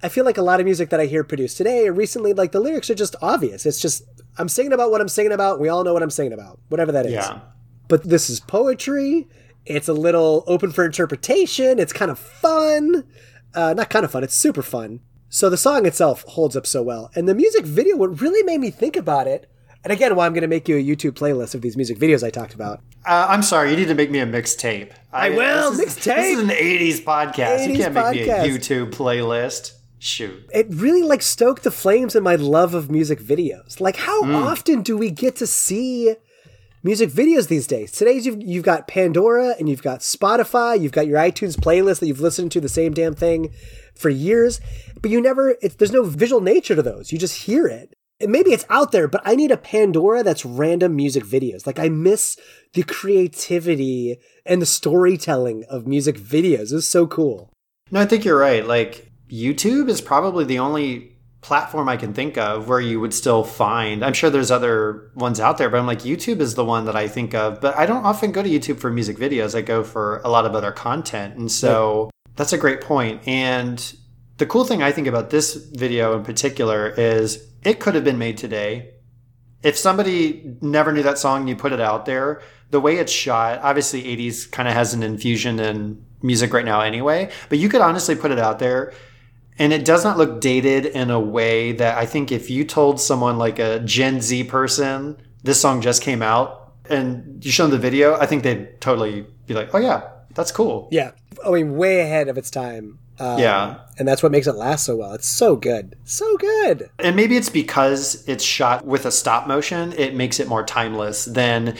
i feel like a lot of music that i hear produced today or recently like the lyrics are just obvious it's just i'm singing about what i'm singing about we all know what i'm singing about whatever that is yeah but this is poetry. It's a little open for interpretation. It's kind of fun. Uh, not kind of fun, it's super fun. So the song itself holds up so well. And the music video, what really made me think about it, and again, why I'm going to make you a YouTube playlist of these music videos I talked about. Uh, I'm sorry, you need to make me a mixtape. I will, this mixtape. This is an 80s podcast. you can't make me a. YouTube playlist. Shoot. it really like stoked the flames in my love of music videos. Like, how often do we get to see music videos these days? Today's you've you've got Pandora and you've got Spotify, you've got your iTunes playlist that you've listened to the same damn thing for years, but you never. There's no visual nature to those. You just hear it. And maybe it's out there, but I need a Pandora that's random music videos. Like I miss the creativity and the storytelling of music videos. It's so cool. No, I think you're right. Like YouTube is probably the only platform I can think of where you would still find. I'm sure there's other ones out there, but I'm like YouTube is the one that I think of. But I don't often go to YouTube for music videos. I go for a lot of other content. And so that's a great point. And the cool thing I think about this video in particular is it could have been made today. If somebody never knew that song and you put it out there, the way it's shot, obviously 80s kind of has an infusion in music right now anyway, but you could honestly put it out there and it does not look dated in a way that I think if you told someone like a Gen Z person this song just came out and you show them the video, I think they'd totally be like, "Oh yeah, that's cool." Yeah. I mean, way ahead of its time. Um, Yeah. And that's what makes it last so well. It's so good. So good. And maybe it's because it's shot with a stop motion, it makes it more timeless than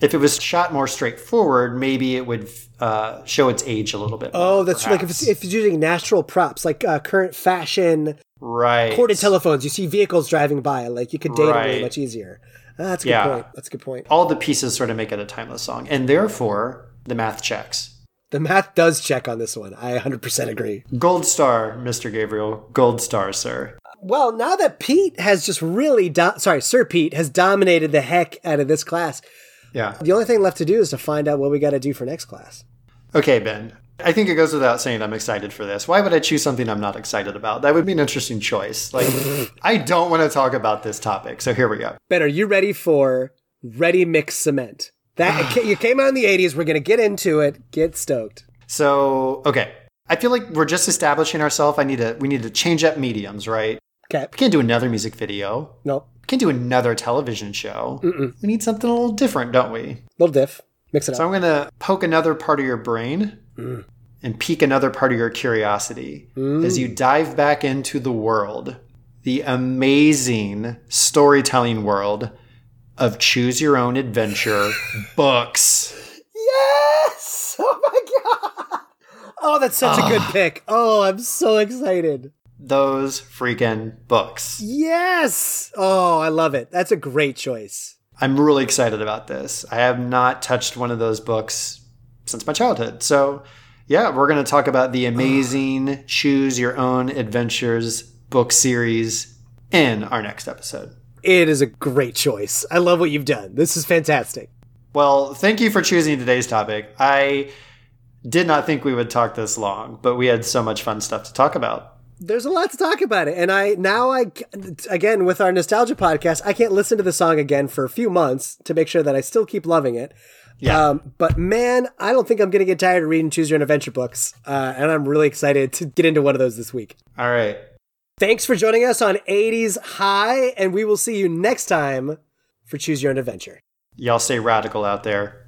if it was shot more straightforward, maybe it would uh, show its age a little bit. Oh, that's like if it's, if it's using natural props, like uh, current fashion right. corded telephones, you see vehicles driving by, like you could date it really much easier. Ah, that's a good Yeah. point. That's a good point. All the pieces sort of make it a timeless song, and therefore the math checks. The math does check on this one. I 100% agree. Gold star, Mr. Gabriel. Gold star, sir. Well, now that Pete has just really, do- sorry, Sir Pete has dominated the heck out of this class, Yeah. the only thing left to do is to find out what we got to do for next class. Okay, Ben. I think it goes without saying I'm excited for this. Why would I choose something I'm not excited about? That would be an interesting choice. Like, I don't want to talk about this topic, so here we go. Ben, are you ready for Ready Mix Cement? That you came out in the 80s. We're going to get into it. Get stoked. So, okay. I feel like we're just establishing ourselves. I need to we need to change up mediums, right? Okay. We can't do another music video. No, We can't do another television show. We need something a little different, don't we? A little diff. Mix it So up. I'm going to poke another part of your brain mm. and pique another part of your curiosity as you mm. dive back into the world, the amazing storytelling world of choose your own adventure books. Yes! Oh my god! Oh, that's such a good ah. pick. Oh, I'm so excited. Those freaking books. Yes! Oh, I love it. That's a great choice. I'm really excited about this. I have not touched one of those books since my childhood. So, yeah, we're going to talk about the amazing Choose Your Own Adventures book series in our next episode. It is a great choice. I love what you've done. This is fantastic. Well, thank you for choosing today's topic. I did not think we would talk this long, but we had so much fun stuff to talk about. There's a lot to talk about it, and I now I again with our nostalgia podcast, I can't listen to the song again for a few months to make sure that I still keep loving it. Yeah. Um, but man, I don't think I'm gonna get tired of reading Choose Your Own Adventure books, uh, and I'm really excited to get into one of those this week. All right. Thanks for joining us on 80s High, and we will see you next time for Choose Your Own Adventure. Y'all stay radical out there.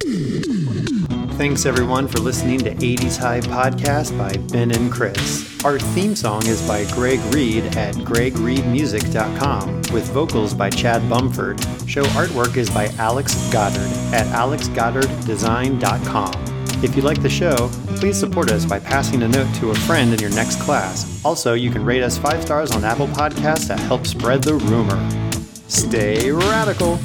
Thanks everyone for listening to 80s High Podcast by Ben and Chris. Our theme song is by Greg Reed at gregreedmusic.com with vocals by Chad Bumford. Show artwork is by Alex Goddard at alexgoddarddesign.com. If you like the show, please support us by passing a note to a friend in your next class. Also, you can rate us 5 stars on Apple Podcasts to help spread the rumor. Stay radical.